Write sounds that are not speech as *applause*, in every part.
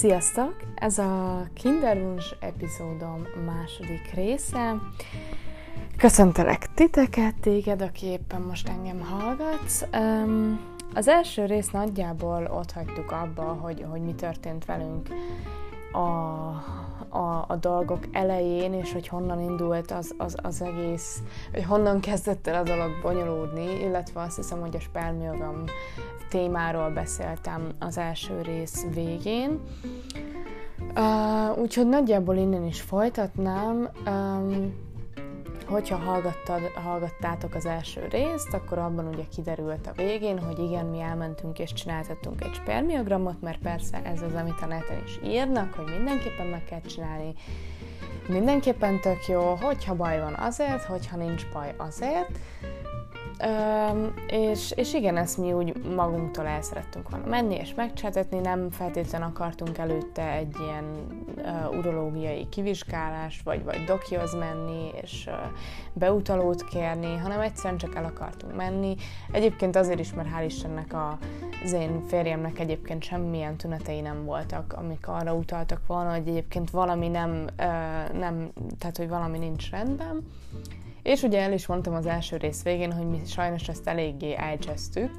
Sziasztok! Ez a Kinderwunsch epizódom második része. Köszöntelek titeket, téged, aki éppen most engem hallgatsz. Um, az első rész nagyjából ott hagytuk abba, hogy, hogy mi történt velünk a, a, a dolgok elején, és hogy honnan indult az, az, az egész, hogy honnan kezdett el a dolog bonyolódni, illetve azt hiszem, hogy a spermiogam témáról beszéltem az első rész végén. Uh, úgyhogy nagyjából innen is folytatnám. Um, hogyha hallgattad, hallgattátok az első részt, akkor abban ugye kiderült a végén, hogy igen, mi elmentünk és csináltattunk egy spermiogramot, mert persze ez az, amit a neten is írnak, hogy mindenképpen meg kell csinálni, mindenképpen tök jó, hogyha baj van azért, hogyha nincs baj azért, és, és igen, ezt mi úgy magunktól el szerettünk volna menni és megcsátetni, nem feltétlenül akartunk előtte egy ilyen uh, urológiai kivizsgálást, vagy, vagy dokihoz menni, és uh, beutalót kérni, hanem egyszerűen csak el akartunk menni. Egyébként azért is, mert hál' Istennek a, az én férjemnek egyébként semmilyen tünetei nem voltak, amik arra utaltak volna, hogy egyébként valami nem, uh, nem tehát hogy valami nincs rendben. És ugye el is mondtam az első rész végén, hogy mi sajnos ezt eléggé elcsesztük,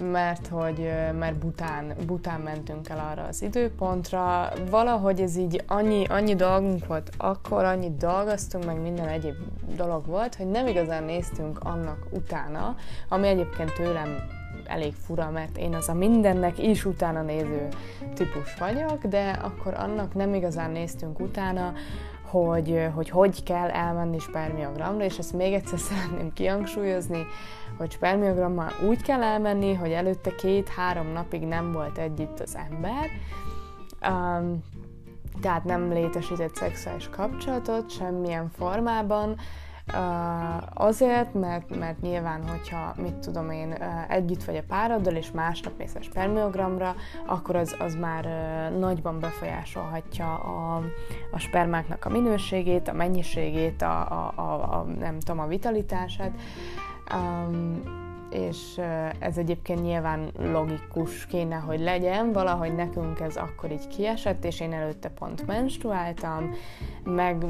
mert hogy mert bután, bután mentünk el arra az időpontra. Valahogy ez így annyi, annyi dolgunk volt akkor, annyi dolgoztunk, meg minden egyéb dolog volt, hogy nem igazán néztünk annak utána, ami egyébként tőlem elég fura, mert én az a mindennek is utána néző típus vagyok, de akkor annak nem igazán néztünk utána, hogy, hogy hogy kell elmenni spermiogramra, és ezt még egyszer *laughs* szeretném kihangsúlyozni, hogy spermiogrammal úgy kell elmenni, hogy előtte két-három napig nem volt együtt az ember, um, tehát nem létesített szexuális kapcsolatot semmilyen formában, azért, mert, mert nyilván, hogyha mit tudom én, együtt vagy a pároddal, és másnap mész a spermiogramra, akkor az, az már nagyban befolyásolhatja a, a spermáknak a minőségét, a mennyiségét, a, a, a, a nem tudom, a vitalitását. Um, és ez egyébként nyilván logikus kéne, hogy legyen, valahogy nekünk ez akkor így kiesett, és én előtte pont menstruáltam, meg,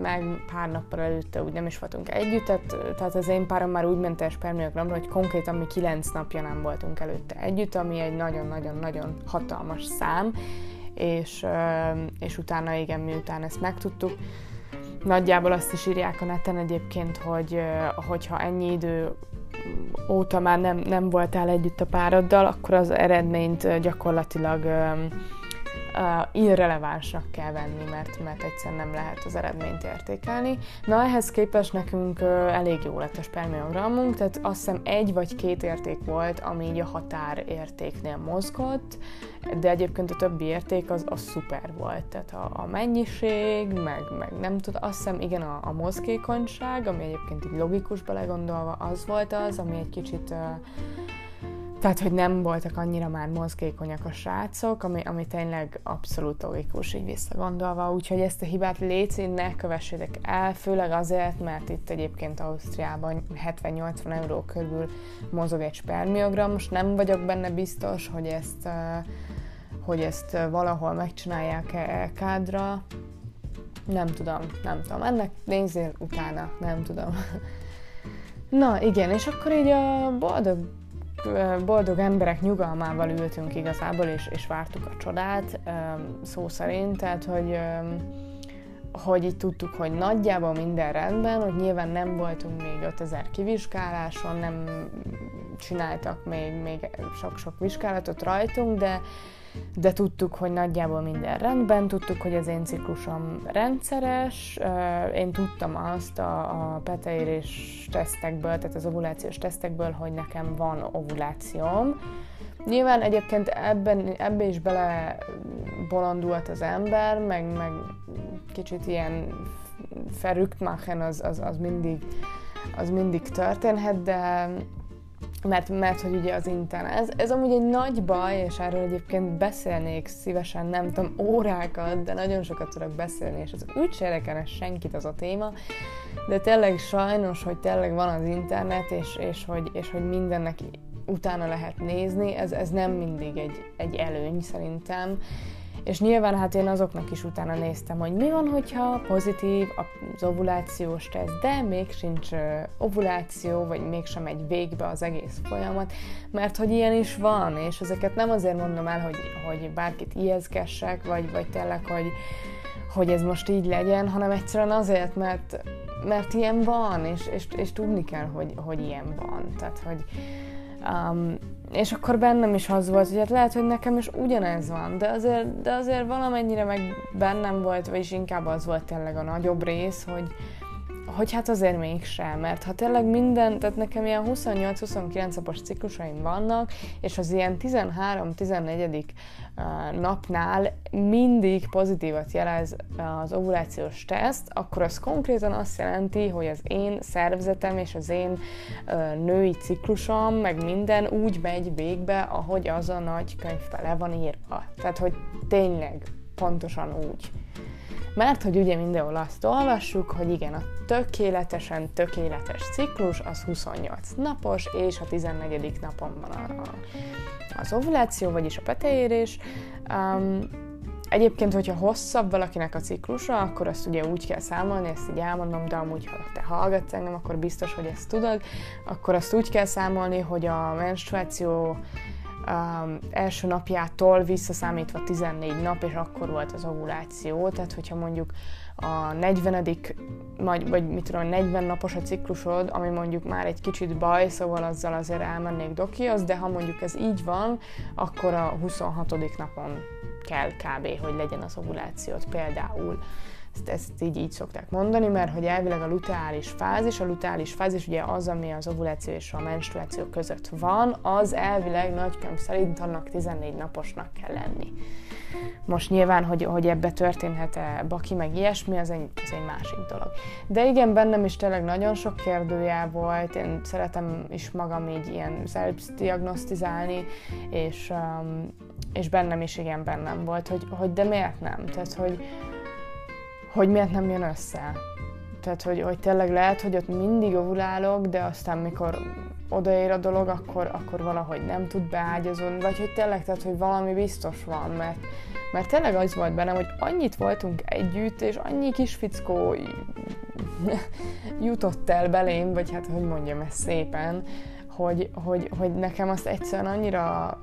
meg pár nappal előtte úgy nem is voltunk együtt, tehát, tehát az én párom már úgy ment el hogy konkrétan mi kilenc napja nem voltunk előtte együtt, ami egy nagyon-nagyon-nagyon hatalmas szám, és, és utána igen, miután ezt megtudtuk, Nagyjából azt is írják a neten egyébként, hogy hogyha ennyi idő óta már nem, nem voltál együtt a pároddal, akkor az eredményt gyakorlatilag uh, irrelevánsnak kell venni, mert, mert egyszer nem lehet az eredményt értékelni. Na ehhez képest nekünk uh, elég jó lett a spermiogramunk, tehát azt hiszem egy vagy két érték volt, ami így a határértéknél mozgott, de egyébként a többi érték az, az szuper volt, tehát a, a mennyiség, meg, meg nem tud, azt hiszem igen a, a mozgékonyság, ami egyébként így logikus belegondolva az volt az, ami egy kicsit uh, tehát, hogy nem voltak annyira már mozgékonyak a srácok, ami, ami tényleg abszolút logikus így visszagondolva, úgyhogy ezt a hibát léci ne kövessétek el, főleg azért, mert itt egyébként Ausztriában 70-80 euró körül mozog egy spermiogram, most nem vagyok benne biztos, hogy ezt, hogy ezt valahol megcsinálják-e kádra, nem tudom, nem tudom, ennek nézzél utána, nem tudom. *laughs* Na igen, és akkor így a boldog boldog emberek nyugalmával ültünk igazából, és, és vártuk a csodát, szó szerint, tehát hogy, hogy így tudtuk, hogy nagyjából minden rendben, hogy nyilván nem voltunk még 5000 kivizsgáláson, nem csináltak még, még sok-sok vizsgálatot rajtunk, de de tudtuk, hogy nagyjából minden rendben, tudtuk, hogy az én ciklusom rendszeres, én tudtam azt a, a peteérés tesztekből, tehát az ovulációs tesztekből, hogy nekem van ovulációm. Nyilván egyébként ebben, ebbe is bele bolondult az ember, meg, meg kicsit ilyen ferükt az, az, az, mindig, az mindig történhet, de mert, mert hogy ugye az internet, ez, ez amúgy egy nagy baj, és erről egyébként beszélnék szívesen, nem tudom, órákat, de nagyon sokat tudok beszélni, és az úgy se érdekelne senkit az a téma, de tényleg sajnos, hogy tényleg van az internet, és, és, hogy, és hogy mindennek utána lehet nézni, ez, ez nem mindig egy, egy előny szerintem, és nyilván hát én azoknak is utána néztem, hogy mi van, hogyha pozitív az ovulációs teszt, de még sincs ovuláció, vagy mégsem egy végbe az egész folyamat, mert hogy ilyen is van, és ezeket nem azért mondom el, hogy, hogy bárkit ijeszgessek, vagy, vagy tényleg, hogy, hogy ez most így legyen, hanem egyszerűen azért, mert, mert ilyen van, és, és, és tudni kell, hogy, hogy ilyen van. Tehát, hogy, um, és akkor bennem is az volt, hogy hát lehet, hogy nekem is ugyanez van, de azért, de azért valamennyire meg bennem volt, vagyis inkább az volt tényleg a nagyobb rész, hogy, hogy hát azért mégsem, mert ha tényleg minden, tehát nekem ilyen 28-29 napos ciklusaim vannak, és az ilyen 13-14 napnál mindig pozitívat jelez az ovulációs teszt, akkor az konkrétan azt jelenti, hogy az én szervezetem és az én női ciklusom, meg minden úgy megy végbe, ahogy az a nagy könyvbe le van írva. Tehát, hogy tényleg pontosan úgy. Mert hogy ugye mindenhol azt olvassuk, hogy igen, a tökéletesen tökéletes ciklus az 28 napos, és a 14. napon van a, a, az ovuláció, vagyis a peteérés. Um, Egyébként, hogyha hosszabb valakinek a ciklusa, akkor azt ugye úgy kell számolni, ezt így elmondom, de amúgy, ha te hallgatsz engem, akkor biztos, hogy ezt tudod, akkor azt úgy kell számolni, hogy a menstruáció um, első napjától visszaszámítva 14 nap, és akkor volt az ovuláció, tehát hogyha mondjuk a 40 vagy, vagy mit tudom, 40 napos a ciklusod, ami mondjuk már egy kicsit baj, szóval azzal azért elmennék dokihoz, de ha mondjuk ez így van, akkor a 26. napon kell kb. hogy legyen az ovulációt például. Ezt, ezt így, így szokták mondani, mert hogy elvileg a luteális fázis, a luteális fázis ugye az, ami az ovuláció és a menstruáció között van, az elvileg nagykönyv szerint annak 14 naposnak kell lenni. Most nyilván, hogy, hogy ebbe történhet-e baki, meg ilyesmi, az egy, az egy másik dolog. De igen, bennem is tényleg nagyon sok kérdőjel volt, én szeretem is magam így ilyen diagnosztizálni, és, um, és bennem is igen bennem volt, hogy, hogy de miért nem? Tehát, hogy, hogy miért nem jön össze. Tehát, hogy, hogy tényleg lehet, hogy ott mindig ovulálok, de aztán mikor odaér a dolog, akkor, akkor valahogy nem tud beágyazódni, vagy hogy tényleg, tehát, hogy valami biztos van, mert, mert tényleg az volt bennem, hogy annyit voltunk együtt, és annyi kis fickó *laughs* jutott el belém, vagy hát hogy mondjam ezt szépen, hogy, hogy, hogy nekem azt egyszerűen annyira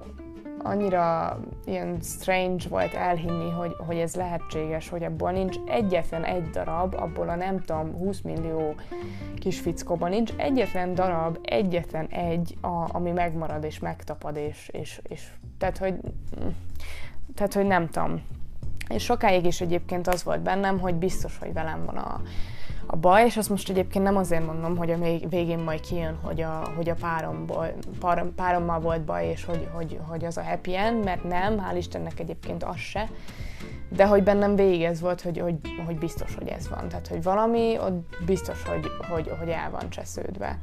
annyira ilyen strange volt elhinni, hogy, hogy ez lehetséges, hogy abból nincs egyetlen egy darab, abból a nem tudom, 20 millió kis fickóban nincs egyetlen darab, egyetlen egy, a, ami megmarad és megtapad, és, és, és tehát, hogy, tehát, hogy nem tudom. És sokáig is egyébként az volt bennem, hogy biztos, hogy velem van a, a baj, és azt most egyébként nem azért mondom, hogy a végén majd kijön, hogy a, hogy a páromból, pár, párommal volt baj, és hogy, hogy, hogy az a happy end, mert nem, hál' Istennek egyébként az se, de hogy bennem végig ez volt, hogy, hogy, hogy biztos, hogy ez van. Tehát, hogy valami, ott biztos, hogy, hogy, hogy el van csesződve.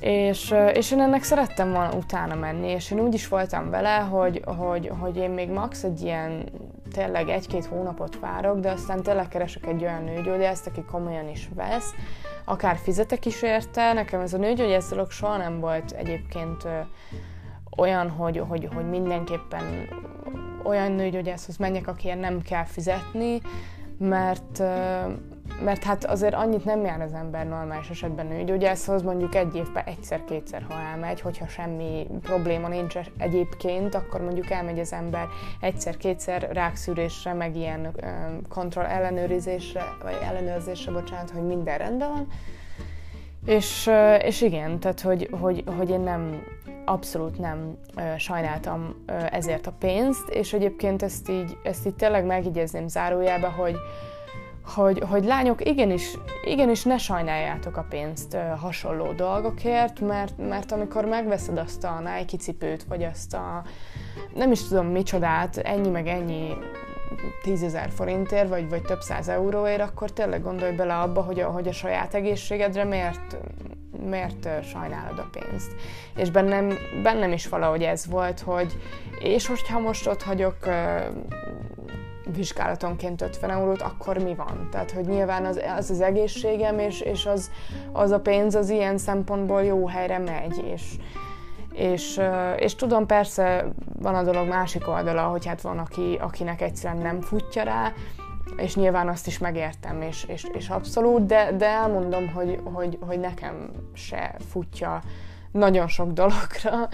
És, és én ennek szerettem volna utána menni, és én úgy is voltam vele, hogy, hogy, hogy én még max egy ilyen tényleg egy-két hónapot várok, de aztán tényleg keresek egy olyan nőgyógyászt, aki komolyan is vesz, akár fizetek is érte. Nekem ez a nőgyógyász dolog soha nem volt egyébként olyan, hogy, hogy, hogy mindenképpen olyan nőgyógyászhoz menjek, akiért nem kell fizetni, mert, mert hát azért annyit nem jár az ember normális esetben nőgyógyászhoz, mondjuk egy évben egyszer-kétszer, ha elmegy, hogyha semmi probléma nincs egyébként, akkor mondjuk elmegy az ember egyszer-kétszer rákszűrésre, meg ilyen kontroll ellenőrizésre, vagy ellenőrzésre, bocsánat, hogy minden rendben van. És, és igen, tehát hogy, hogy, hogy én nem, abszolút nem ö, sajnáltam ö, ezért a pénzt, és egyébként ezt így, ezt így tényleg megjegyezném zárójába, hogy, hogy, hogy lányok, igenis, igenis ne sajnáljátok a pénzt ö, hasonló dolgokért, mert, mert amikor megveszed azt a Nike cipőt, vagy azt a nem is tudom micsodát, ennyi meg ennyi tízezer forintért, vagy, vagy több száz euróért, akkor tényleg gondolj bele abba, hogy a, hogy a saját egészségedre miért, miért sajnálod a pénzt. És bennem, bennem is valahogy ez volt, hogy és hogyha most ott hagyok vizsgálatonként 50 eurót, akkor mi van? Tehát, hogy nyilván az az, az egészségem, és, és az, az a pénz az ilyen szempontból jó helyre megy, és, És, és tudom, persze van a dolog másik oldala, hogy hát van, aki, akinek egyszerűen nem futja rá, és nyilván azt is megértem, és, és, és abszolút, de, de elmondom, hogy, hogy, hogy nekem se futja nagyon sok dologra,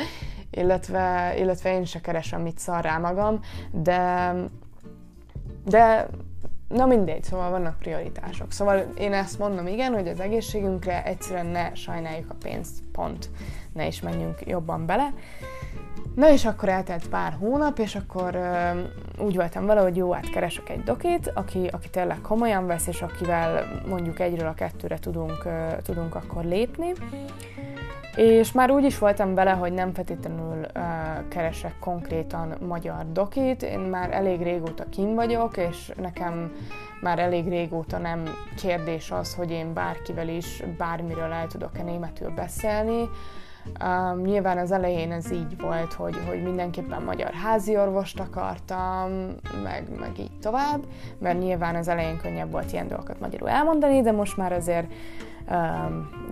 illetve, illetve én se keresem mit szar rá magam, de, de na mindegy, szóval vannak prioritások. Szóval én ezt mondom, igen, hogy az egészségünkre egyszerűen ne sajnáljuk a pénzt, pont, ne is menjünk jobban bele. Na és akkor eltelt pár hónap, és akkor ö, úgy voltam vele, hogy jó, hát keresek egy dokit, aki, aki tényleg komolyan vesz, és akivel mondjuk egyről a kettőre tudunk, ö, tudunk akkor lépni. És már úgy is voltam vele, hogy nem feltétlenül uh, keresek konkrétan magyar dokit, én már elég régóta kim vagyok, és nekem már elég régóta nem kérdés az, hogy én bárkivel is bármiről el tudok-e németül beszélni. Um, nyilván az elején ez így volt, hogy, hogy mindenképpen magyar házi orvost akartam, meg, meg így tovább, mert nyilván az elején könnyebb volt ilyen dolgokat magyarul elmondani, de most már azért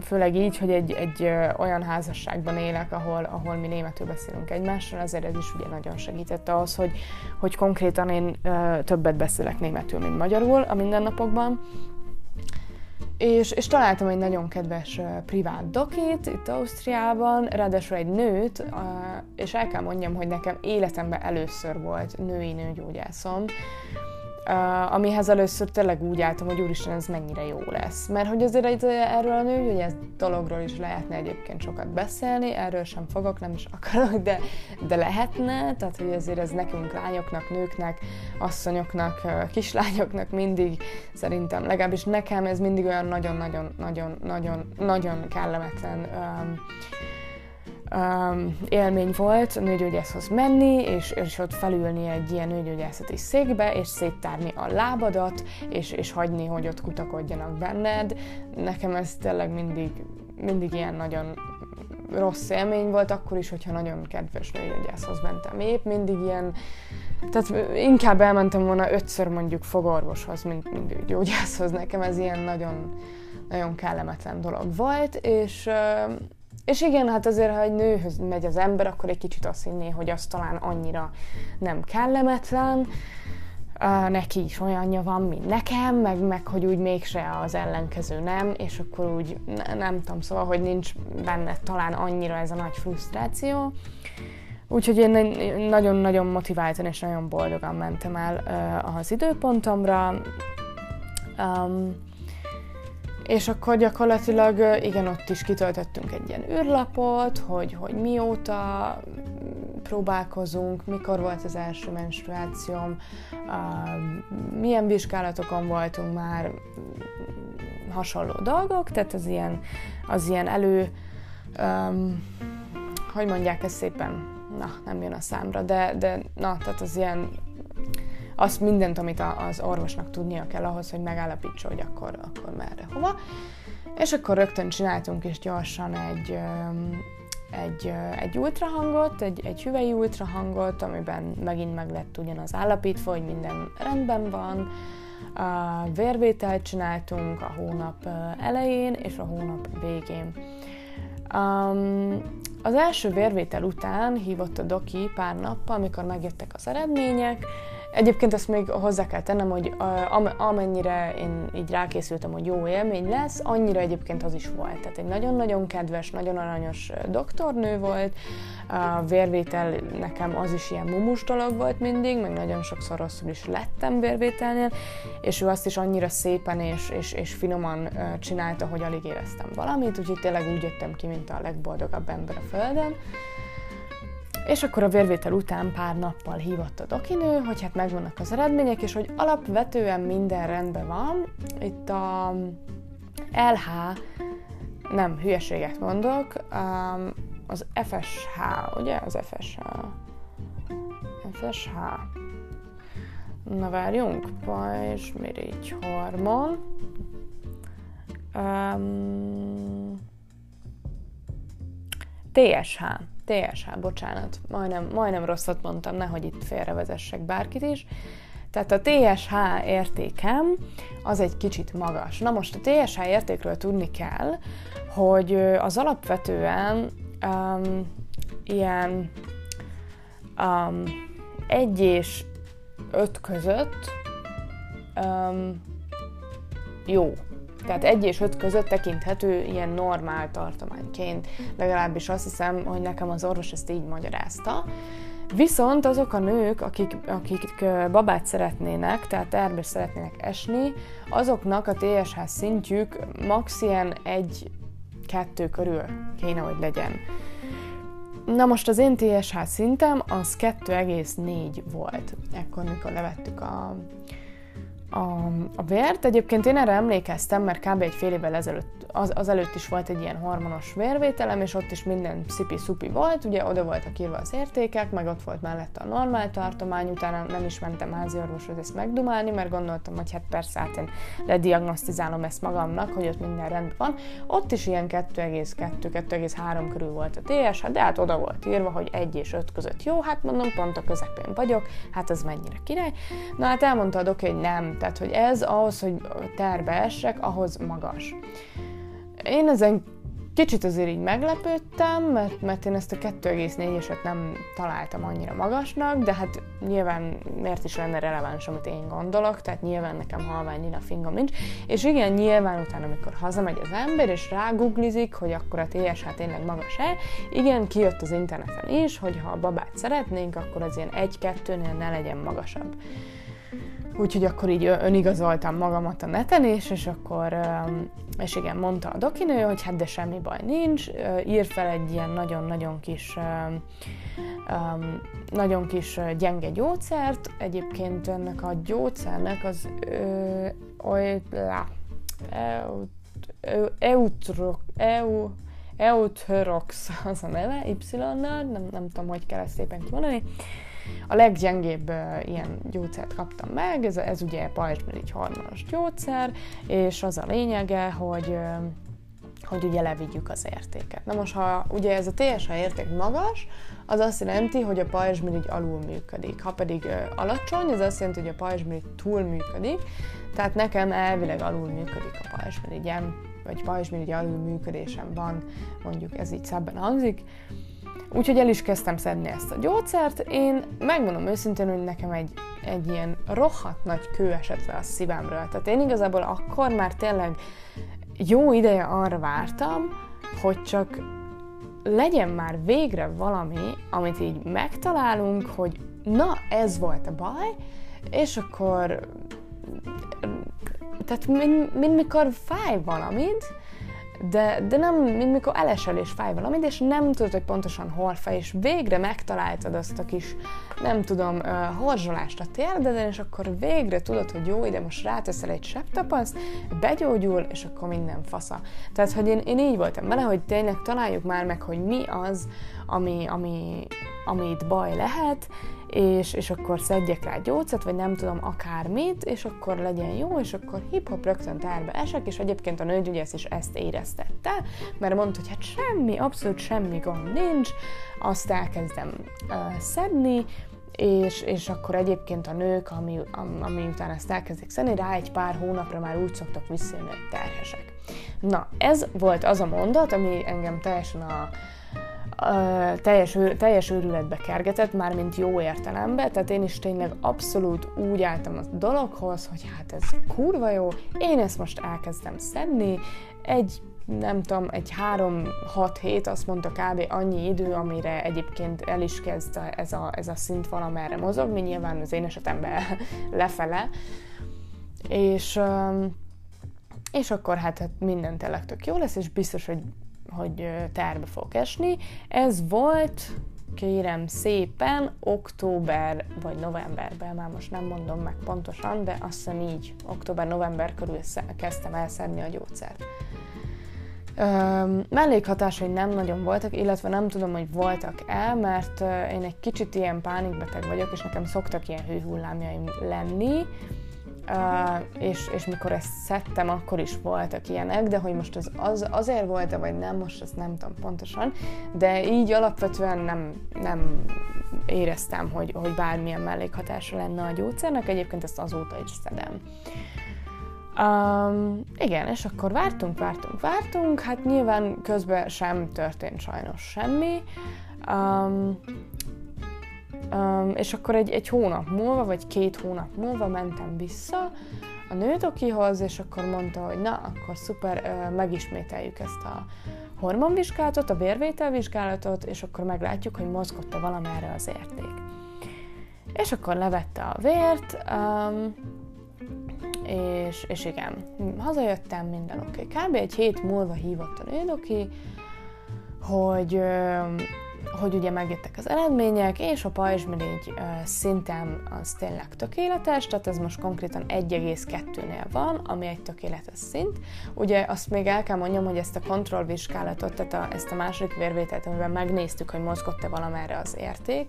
főleg így, hogy egy, egy olyan házasságban élek, ahol, ahol mi németül beszélünk egymással, ezért ez is ugye nagyon segített ahhoz, hogy, hogy konkrétan én többet beszélek németül, mint magyarul a mindennapokban. És, és találtam egy nagyon kedves uh, privát dokit itt Ausztriában, ráadásul egy nőt, uh, és el kell mondjam, hogy nekem életemben először volt női nőgyógyászom, Uh, amihez először tényleg úgy álltam, hogy úristen, ez mennyire jó lesz. Mert hogy azért egy, erről a ez dologról is lehetne egyébként sokat beszélni, erről sem fogok, nem is akarok, de, de lehetne, tehát hogy azért ez nekünk lányoknak, nőknek, asszonyoknak, kislányoknak mindig, szerintem legalábbis nekem ez mindig olyan nagyon-nagyon-nagyon-nagyon-nagyon kellemetlen um, um, élmény volt nőgyógyászhoz menni, és, és ott felülni egy ilyen nőgyógyászati székbe, és széttárni a lábadat, és, és hagyni, hogy ott kutakodjanak benned. Nekem ez tényleg mindig, mindig ilyen nagyon rossz élmény volt, akkor is, hogyha nagyon kedves nőgyógyászhoz mentem épp, mindig ilyen, tehát inkább elmentem volna ötször mondjuk fogorvoshoz, mint, mint gyógyászhoz. Nekem ez ilyen nagyon, nagyon kellemetlen dolog volt, és és igen, hát azért, ha egy nőhöz megy az ember, akkor egy kicsit azt hinné, hogy az talán annyira nem kellemetlen, uh, neki is olyanja van, mint nekem, meg, meg hogy úgy mégse az ellenkező nem, és akkor úgy ne, nem tudom, szóval, hogy nincs benne talán annyira ez a nagy frusztráció. Úgyhogy én nagyon-nagyon motiváltan és nagyon boldogan mentem el uh, az időpontomra. Um, és akkor gyakorlatilag igen, ott is kitöltöttünk egy ilyen űrlapot, hogy, hogy mióta próbálkozunk, mikor volt az első menstruációm, milyen vizsgálatokon voltunk már, hasonló dolgok, tehát az ilyen, az ilyen elő, um, hogy mondják ezt szépen, na, nem jön a számra, de, de na, tehát az ilyen azt mindent, amit az orvosnak tudnia kell ahhoz, hogy megállapítsa, hogy akkor, akkor merre, hova. És akkor rögtön csináltunk is gyorsan egy, egy, egy ultrahangot, egy, egy hüvei ultrahangot, amiben megint meg lett ugyanaz állapítva, hogy minden rendben van. A vérvételt csináltunk a hónap elején és a hónap végén. Um, az első vérvétel után hívott a doki pár nappal, amikor megjöttek az eredmények, Egyébként ezt még hozzá kell tennem, hogy amennyire én így rákészültem, hogy jó élmény lesz, annyira egyébként az is volt. Tehát egy nagyon-nagyon kedves, nagyon aranyos doktornő volt, a vérvétel nekem az is ilyen mumus dolog volt mindig, meg nagyon sokszor rosszul is lettem vérvételnél, és ő azt is annyira szépen és, és, és finoman csinálta, hogy alig éreztem valamit, úgyhogy tényleg úgy jöttem ki, mint a legboldogabb ember a Földön. És akkor a vérvétel után pár nappal hívott a dokinő, hogy hát megvannak az eredmények, és hogy alapvetően minden rendben van. Itt a LH, nem, hülyeséget mondok, az FSH, ugye? Az FSH. FSH. Na várjunk, pajzsmirigy hormon. Um, TSH. TSH, bocsánat, majdnem, majdnem rosszat mondtam, nehogy itt félrevezessek bárkit is. Tehát a TSH értékem az egy kicsit magas. Na most a TSH értékről tudni kell, hogy az alapvetően um, ilyen um, egy és öt között um, jó. Tehát egy és öt között tekinthető ilyen normál tartományként. Legalábbis azt hiszem, hogy nekem az orvos ezt így magyarázta. Viszont azok a nők, akik, akik babát szeretnének, tehát terbe szeretnének esni, azoknak a TSH szintjük max ilyen egy-kettő körül kéne, hogy legyen. Na most az én TSH szintem az 2,4 volt, ekkor, mikor levettük a, a, a vért. Egyébként én erre emlékeztem, mert kb. egy fél évvel ezelőtt az, az előtt is volt egy ilyen hormonos vérvételem, és ott is minden szipi-szupi volt, ugye oda voltak írva az értékek, meg ott volt mellette a normál tartomány, utána nem is mentem házi orvoshoz ezt megdumálni, mert gondoltam, hogy hát persze, hát én lediagnosztizálom ezt magamnak, hogy ott minden rendben van. Ott is ilyen 2,2-2,3 körül volt a TSH, de hát oda volt írva, hogy 1 és 5 között jó, hát mondom, pont a közepén vagyok, hát az mennyire király. Na hát elmondta a doki, hogy nem, tehát hogy ez ahhoz, hogy terbe essek, ahhoz magas. Én ezen kicsit azért így meglepődtem, mert, mert én ezt a 2,4-eset nem találtam annyira magasnak, de hát nyilván miért is lenne releváns, amit én gondolok, tehát nyilván nekem halvány nina fingom nincs, és igen, nyilván utána, amikor hazamegy az ember, és ráguglizik, hogy akkor a TSH tényleg magas-e, igen, kijött az interneten is, hogy ha a babát szeretnénk, akkor az ilyen 1-2-nél ne legyen magasabb. Úgyhogy akkor így önigazoltam magamat a neten is, és akkor, és igen, mondta a dokinő, hogy hát de semmi baj nincs, ír fel egy ilyen nagyon-nagyon kis, nagyon kis gyenge gyógyszert, egyébként ennek a gyógyszernek az eutrox, eu, Eutrox az a neve, Y-nal, nem, nem tudom, hogy kell ezt szépen kimondani. A leggyengébb ilyen gyógyszert kaptam meg, ez, ez ugye pajzsmirigy hormonos gyógyszer, és az a lényege, hogy hogy ugye levigyük az értéket. Na most, ha ugye ez a TSH érték magas, az azt jelenti, hogy a pajzsmirigy alul működik. Ha pedig uh, alacsony, az azt jelenti, hogy a pajzsmirigy túl működik, tehát nekem elvileg alul működik a pajzsmirigyem, vagy pajzsmirigy alul működésem van, mondjuk ez így szebben hangzik, Úgyhogy el is kezdtem szedni ezt a gyógyszert. Én megmondom őszintén, hogy nekem egy, egy ilyen rohadt nagy kő esett le a szívemről. Tehát én igazából akkor már tényleg jó ideje arra vártam, hogy csak legyen már végre valami, amit így megtalálunk, hogy na, ez volt a baj, és akkor tehát mint, mint mikor fáj valamit, de, de nem, mint mikor elesel és fáj valamit, és nem tudod, hogy pontosan hol fáj, és végre megtaláltad azt a kis, nem tudom, uh, horzsolást a térdeden, és akkor végre tudod, hogy jó, ide most ráteszel egy septapaszt, begyógyul, és akkor minden fasza. Tehát, hogy én, én így voltam vele, hogy tényleg találjuk már meg, hogy mi az, ami, ami, ami itt baj lehet, és, és akkor szedjek rá gyógyszert, vagy nem tudom, akármit, és akkor legyen jó, és akkor hip-hop rögtön tárba esek, és egyébként a nőgyügyész is ezt éreztette, mert mondta, hogy hát semmi, abszolút semmi gond nincs, azt elkezdem uh, szedni, és, és akkor egyébként a nők, ami, ami után ezt elkezdik szedni, rá egy pár hónapra már úgy szoktak visszajönni, hogy terhesek. Na, ez volt az a mondat, ami engem teljesen a, teljes, teljes őrületbe kergetett, már mint jó értelembe, tehát én is tényleg abszolút úgy álltam a dologhoz, hogy hát ez kurva jó, én ezt most elkezdem szedni, egy nem tudom, egy három-hat hét, azt mondta kb. annyi idő, amire egyébként el is kezd ez a, ez a szint valamerre mozogni, nyilván az én esetemben *laughs* lefele, és, és akkor hát, hát minden tényleg tök jó lesz, és biztos, hogy hogy tárba fog esni. Ez volt, kérem szépen, október vagy novemberben, már most nem mondom meg pontosan, de azt hiszem így, október-november körül kezdtem el szedni a gyógyszert. mellékhatásai nem nagyon voltak, illetve nem tudom, hogy voltak-e, mert én egy kicsit ilyen pánikbeteg vagyok, és nekem szoktak ilyen hőhullámjaim lenni, És, és mikor ezt szedtem, akkor is voltak ilyenek, de hogy most az, az azért volt-e, vagy nem, most ezt nem tudom pontosan, de így alapvetően nem, nem éreztem, hogy, hogy bármilyen mellékhatása lenne a gyógyszernek, egyébként ezt azóta is szedem. Um, igen, és akkor vártunk, vártunk, vártunk, hát nyilván közben sem történt sajnos semmi, Um, um, és akkor egy, egy hónap múlva, vagy két hónap múlva mentem vissza a nődokihoz, és akkor mondta, hogy na, akkor szuper, megismételjük ezt a hormonvizsgálatot, a vérvételvizsgálatot, és akkor meglátjuk, hogy mozgott-e valamerre az érték. És akkor levette a vért, um, és, és igen, hazajöttem, minden oké. Okay. Kb. egy hét múlva hívott a nődoki, hogy, hogy ugye megjöttek az eredmények, és a pajzsmirigy szintem az tényleg tökéletes, tehát ez most konkrétan 1,2-nél van, ami egy tökéletes szint. Ugye azt még el kell mondjam, hogy ezt a kontrollvizsgálatot, tehát a, ezt a második vérvételt, amiben megnéztük, hogy mozgott-e valamerre az érték,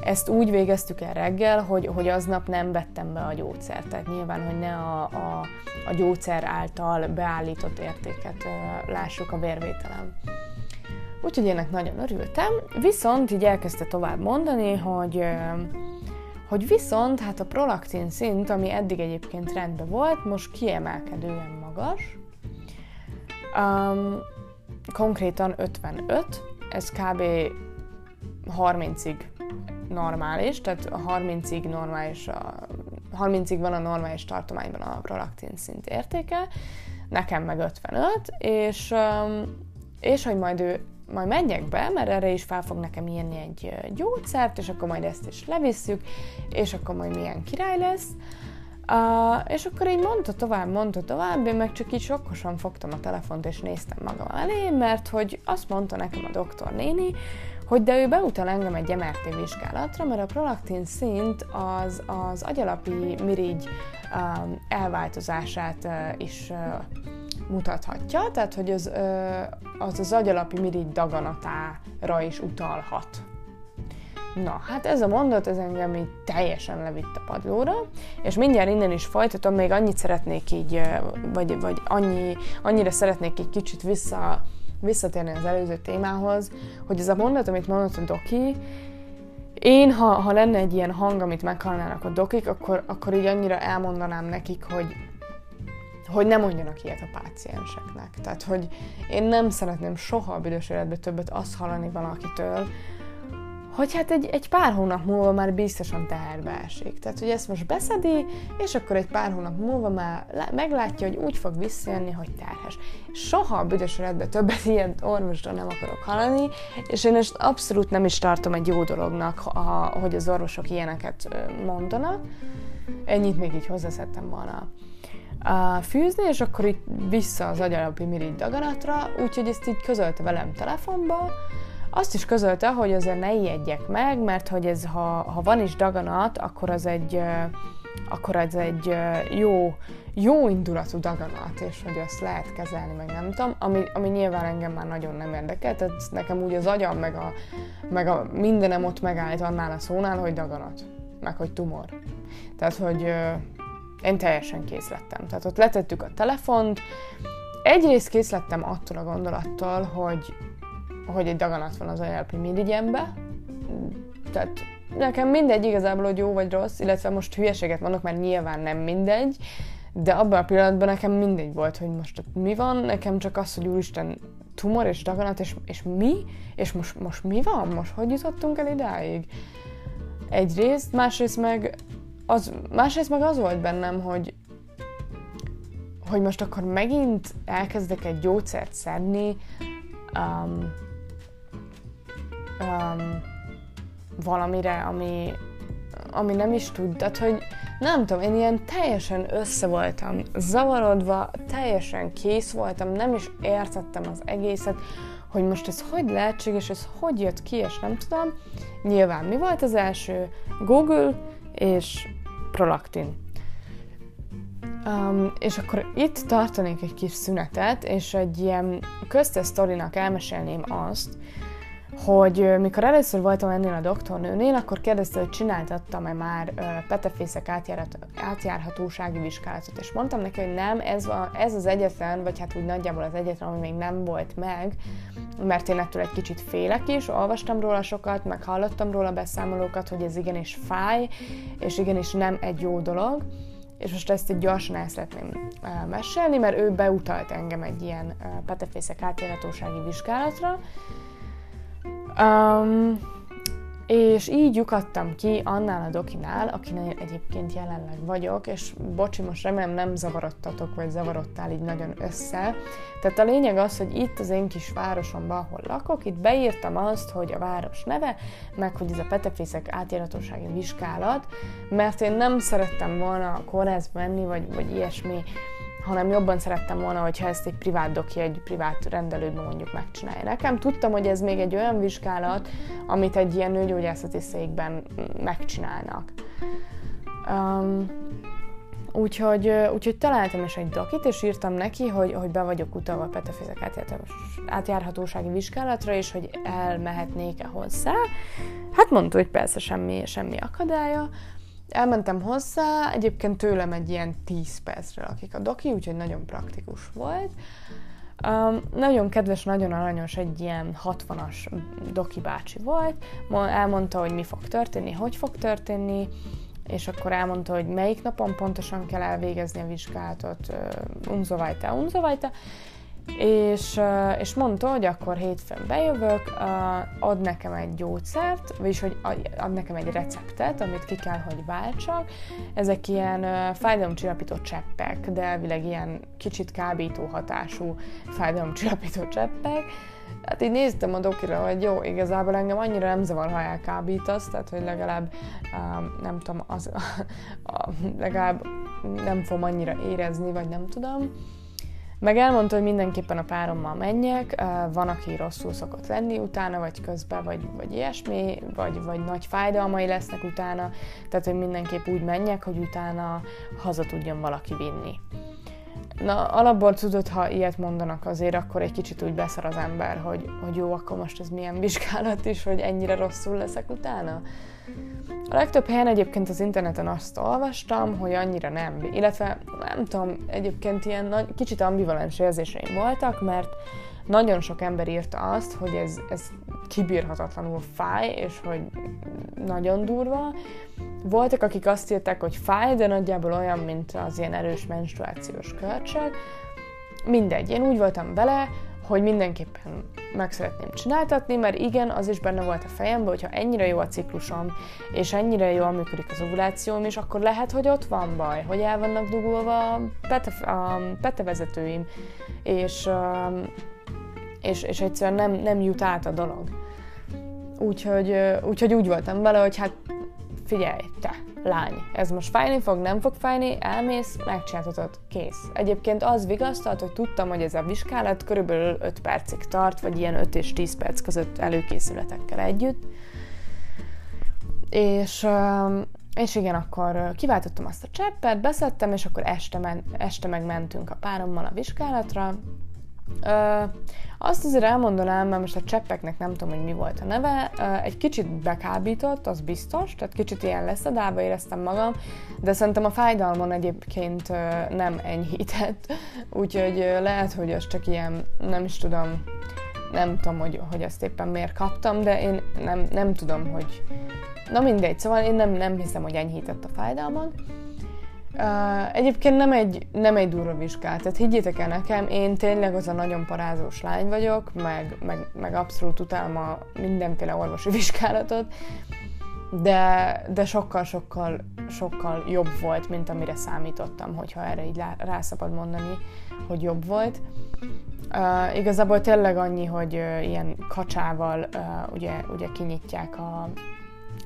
ezt úgy végeztük el reggel, hogy, hogy aznap nem vettem be a gyógyszert, tehát nyilván, hogy ne a, a, a gyógyszer által beállított értéket lássuk a vérvételem. Úgyhogy ennek nagyon örültem, viszont így elkezdte tovább mondani, hogy hogy viszont hát a prolaktin szint, ami eddig egyébként rendben volt, most kiemelkedően magas. Um, konkrétan 55, ez kb. 30-ig normális, tehát a 30-ig normális, a, 30-ig van a normális tartományban a prolaktin szint értéke, nekem meg 55, és, és hogy majd ő majd menjek be, mert erre is fel fog nekem írni egy gyógyszert, és akkor majd ezt is levisszük, és akkor majd milyen király lesz. Uh, és akkor így mondta tovább, mondta tovább, én meg csak így sokkosan fogtam a telefont, és néztem magam elé, mert hogy azt mondta nekem a doktor néni, hogy de ő beutal engem egy MRT vizsgálatra, mert a prolaktin szint az, az agyalapi mirigy um, elváltozását uh, is uh, mutathatja, tehát hogy az, az az agyalapi mirigy daganatára is utalhat. Na, hát ez a mondat, ez engem így teljesen levitt a padlóra, és mindjárt innen is folytatom, még annyit szeretnék így, vagy, vagy annyi, annyira szeretnék egy kicsit vissza visszatérni az előző témához, hogy ez a mondat, amit mondott a doki, én, ha, ha lenne egy ilyen hang, amit meghallnának a dokik, akkor, akkor így annyira elmondanám nekik, hogy, hogy ne mondjanak ilyet a pácienseknek. Tehát, hogy én nem szeretném soha a büdös életben többet azt hallani valakitől, hogy hát egy, egy pár hónap múlva már biztosan teherbe esik. Tehát, hogy ezt most beszedi, és akkor egy pár hónap múlva már meglátja, hogy úgy fog visszajönni, hogy terhes. Soha a büdös életben többet ilyen orvosról nem akarok hallani, és én ezt abszolút nem is tartom egy jó dolognak, ha, hogy az orvosok ilyeneket mondanak. Ennyit még így hozzaszedtem volna fűzni, és akkor itt vissza az agyalapi mirigy daganatra, úgyhogy ezt így közölte velem telefonba, azt is közölte, hogy azért ne ijedjek meg, mert hogy ez, ha, ha van is daganat, akkor az egy, akkor az egy jó, jó indulatú daganat, és hogy azt lehet kezelni, meg nem tudom, ami, ami nyilván engem már nagyon nem érdekel, tehát nekem úgy az agyam, meg a, meg a mindenem ott megállt annál a szónál, hogy daganat, meg hogy tumor. Tehát, hogy én teljesen kész lettem. Tehát ott letettük a telefont, egyrészt kész lettem attól a gondolattól, hogy hogy egy daganat van az ajánlpi mirigyembe. Tehát nekem mindegy igazából, hogy jó vagy rossz, illetve most hülyeséget mondok, mert nyilván nem mindegy, de abban a pillanatban nekem mindegy volt, hogy most ott mi van, nekem csak az, hogy úristen, tumor és daganat, és, és mi? És most, most mi van? Most hogy jutottunk el idáig? Egyrészt, másrészt meg az, másrészt meg az volt bennem, hogy hogy most akkor megint elkezdek egy gyógyszert szedni, um, um, valamire, ami, ami nem is tud. Hogy nem tudom, én ilyen teljesen össze voltam zavarodva, teljesen kész voltam, nem is értettem az egészet, hogy most ez hogy lehetséges, ez hogy jött ki, és nem tudom. Nyilván mi volt az első? Google és Prolactin. Um, és akkor itt tartanék egy kis szünetet, és egy ilyen köztes sztorinak elmesélném azt, hogy mikor először voltam ennél a doktornőnél, akkor kérdezte, hogy csináltattam-e már petefészek átjárat, átjárhatósági vizsgálatot, és mondtam neki, hogy nem, ez, a, ez az egyetlen, vagy hát úgy nagyjából az egyetlen, ami még nem volt meg, mert én ettől egy kicsit félek is, olvastam róla sokat, meg hallottam róla beszámolókat, hogy ez igenis fáj, és igenis nem egy jó dolog, és most ezt így gyorsan el szeretném mesélni, mert ő beutalt engem egy ilyen petefészek átjárhatósági vizsgálatra, Um, és így lyukadtam ki annál a dokinál, akinél egyébként jelenleg vagyok, és bocsi, most remélem nem zavarodtatok, vagy zavarodtál így nagyon össze. Tehát a lényeg az, hogy itt az én kis városomban, ahol lakok, itt beírtam azt, hogy a város neve, meg hogy ez a petefészek átjáratósági vizsgálat, mert én nem szerettem volna kórházba menni, vagy, vagy ilyesmi hanem jobban szerettem volna, hogyha ezt egy privát doki, egy privát rendelődben mondjuk megcsinálja nekem. Tudtam, hogy ez még egy olyan vizsgálat, amit egy ilyen nőgyógyászati székben megcsinálnak. Um, úgyhogy, úgyhogy találtam is egy dokit, és írtam neki, hogy, hogy be vagyok utalva a petefézek átjárhatósági vizsgálatra, és hogy elmehetnék-e hozzá. Hát mondta, hogy persze semmi, semmi akadálya. Elmentem hozzá, egyébként tőlem egy ilyen 10 percre lakik a doki, úgyhogy nagyon praktikus volt. Um, nagyon kedves, nagyon aranyos, egy ilyen 60-as doki bácsi volt. Elmondta, hogy mi fog történni, hogy fog történni, és akkor elmondta, hogy melyik napon pontosan kell elvégezni a vizsgálatot, unzovajta, unzovajta, és, és mondta, hogy akkor hétfőn bejövök, ad nekem egy gyógyszert, vagyis hogy ad nekem egy receptet, amit ki kell, hogy váltsak. Ezek ilyen fájdalomcsillapító cseppek, de elvileg ilyen kicsit kábító hatású fájdalomcsillapító cseppek. Hát így néztem a dokira, hogy jó, igazából engem annyira nem zavar, ha elkábítasz, tehát hogy legalább, nem tudom, az, *laughs* legalább nem fogom annyira érezni, vagy nem tudom meg elmondta, hogy mindenképpen a párommal menjek, van, aki rosszul szokott lenni utána, vagy közben, vagy, vagy ilyesmi, vagy, vagy nagy fájdalmai lesznek utána, tehát hogy mindenképp úgy menjek, hogy utána haza tudjon valaki vinni. Na, alapból tudod, ha ilyet mondanak azért, akkor egy kicsit úgy beszar az ember, hogy, hogy jó, akkor most ez milyen vizsgálat is, hogy ennyire rosszul leszek utána. A legtöbb helyen egyébként az interneten azt olvastam, hogy annyira nem, illetve nem tudom, egyébként ilyen nagy, kicsit ambivalens érzéseim voltak, mert nagyon sok ember írta azt, hogy ez, ez kibírhatatlanul fáj, és hogy nagyon durva. Voltak, akik azt írták, hogy fáj, de nagyjából olyan, mint az ilyen erős menstruációs kölcsök. Mindegy, én úgy voltam vele, hogy mindenképpen meg szeretném csináltatni, mert igen, az is benne volt a fejemben, hogyha ennyire jó a ciklusom, és ennyire jól működik az ovulációm, és akkor lehet, hogy ott van baj, hogy el vannak dugulva a, pete, a petevezetőim, és, és, és egyszerűen nem, nem jut át a dolog. Úgyhogy, úgyhogy úgy voltam vele, hogy hát figyelj, te, lány, ez most fájni fog, nem fog fájni, elmész, megcsináltatod, kész. Egyébként az vigasztalt, hogy tudtam, hogy ez a vizsgálat körülbelül 5 percig tart, vagy ilyen 5 és 10 perc között előkészületekkel együtt. És, és igen, akkor kiváltottam azt a cseppet, beszedtem, és akkor este, men, este megmentünk a párommal a vizsgálatra, Ö, azt azért elmondanám, mert most a cseppeknek nem tudom, hogy mi volt a neve, egy kicsit bekábított, az biztos, tehát kicsit ilyen leszedálva éreztem magam, de szerintem a fájdalmon egyébként nem enyhített, *laughs* úgyhogy lehet, hogy az csak ilyen, nem is tudom, nem tudom, hogy, hogy azt éppen miért kaptam, de én nem, nem tudom, hogy... Na mindegy, szóval én nem, nem hiszem, hogy enyhített a fájdalmon. Egyébként nem egy, nem egy durva vizsgálat, tehát higgyétek el nekem, én tényleg az a nagyon parázós lány vagyok, meg, meg, meg abszolút utálom a mindenféle orvosi *laughs* vizsgálatot, de, de sokkal, sokkal, sokkal jobb volt, mint amire számítottam, hogyha erre így rá szabad mondani, hogy jobb volt. Uh, igazából tényleg annyi, hogy uh, ilyen kacsával uh, ugye, ugye kinyitják a,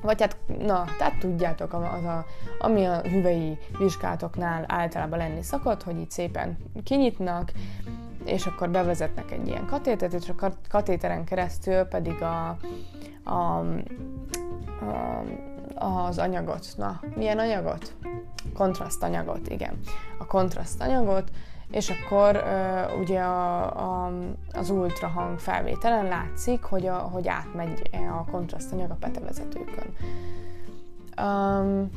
vagy hát, na, tehát tudjátok, az a, ami a hüvei vizsgálatoknál általában lenni szokott, hogy itt szépen kinyitnak, és akkor bevezetnek egy ilyen katétert, és a katéteren keresztül pedig a, a, a az anyagot. Na, milyen anyagot? Kontrasztanyagot, igen. A kontrasztanyagot, és akkor uh, ugye a, a, az ultrahang felvételen látszik, hogy, a, hogy átmegy a kontrasztanyag a petevezetőkön. Um,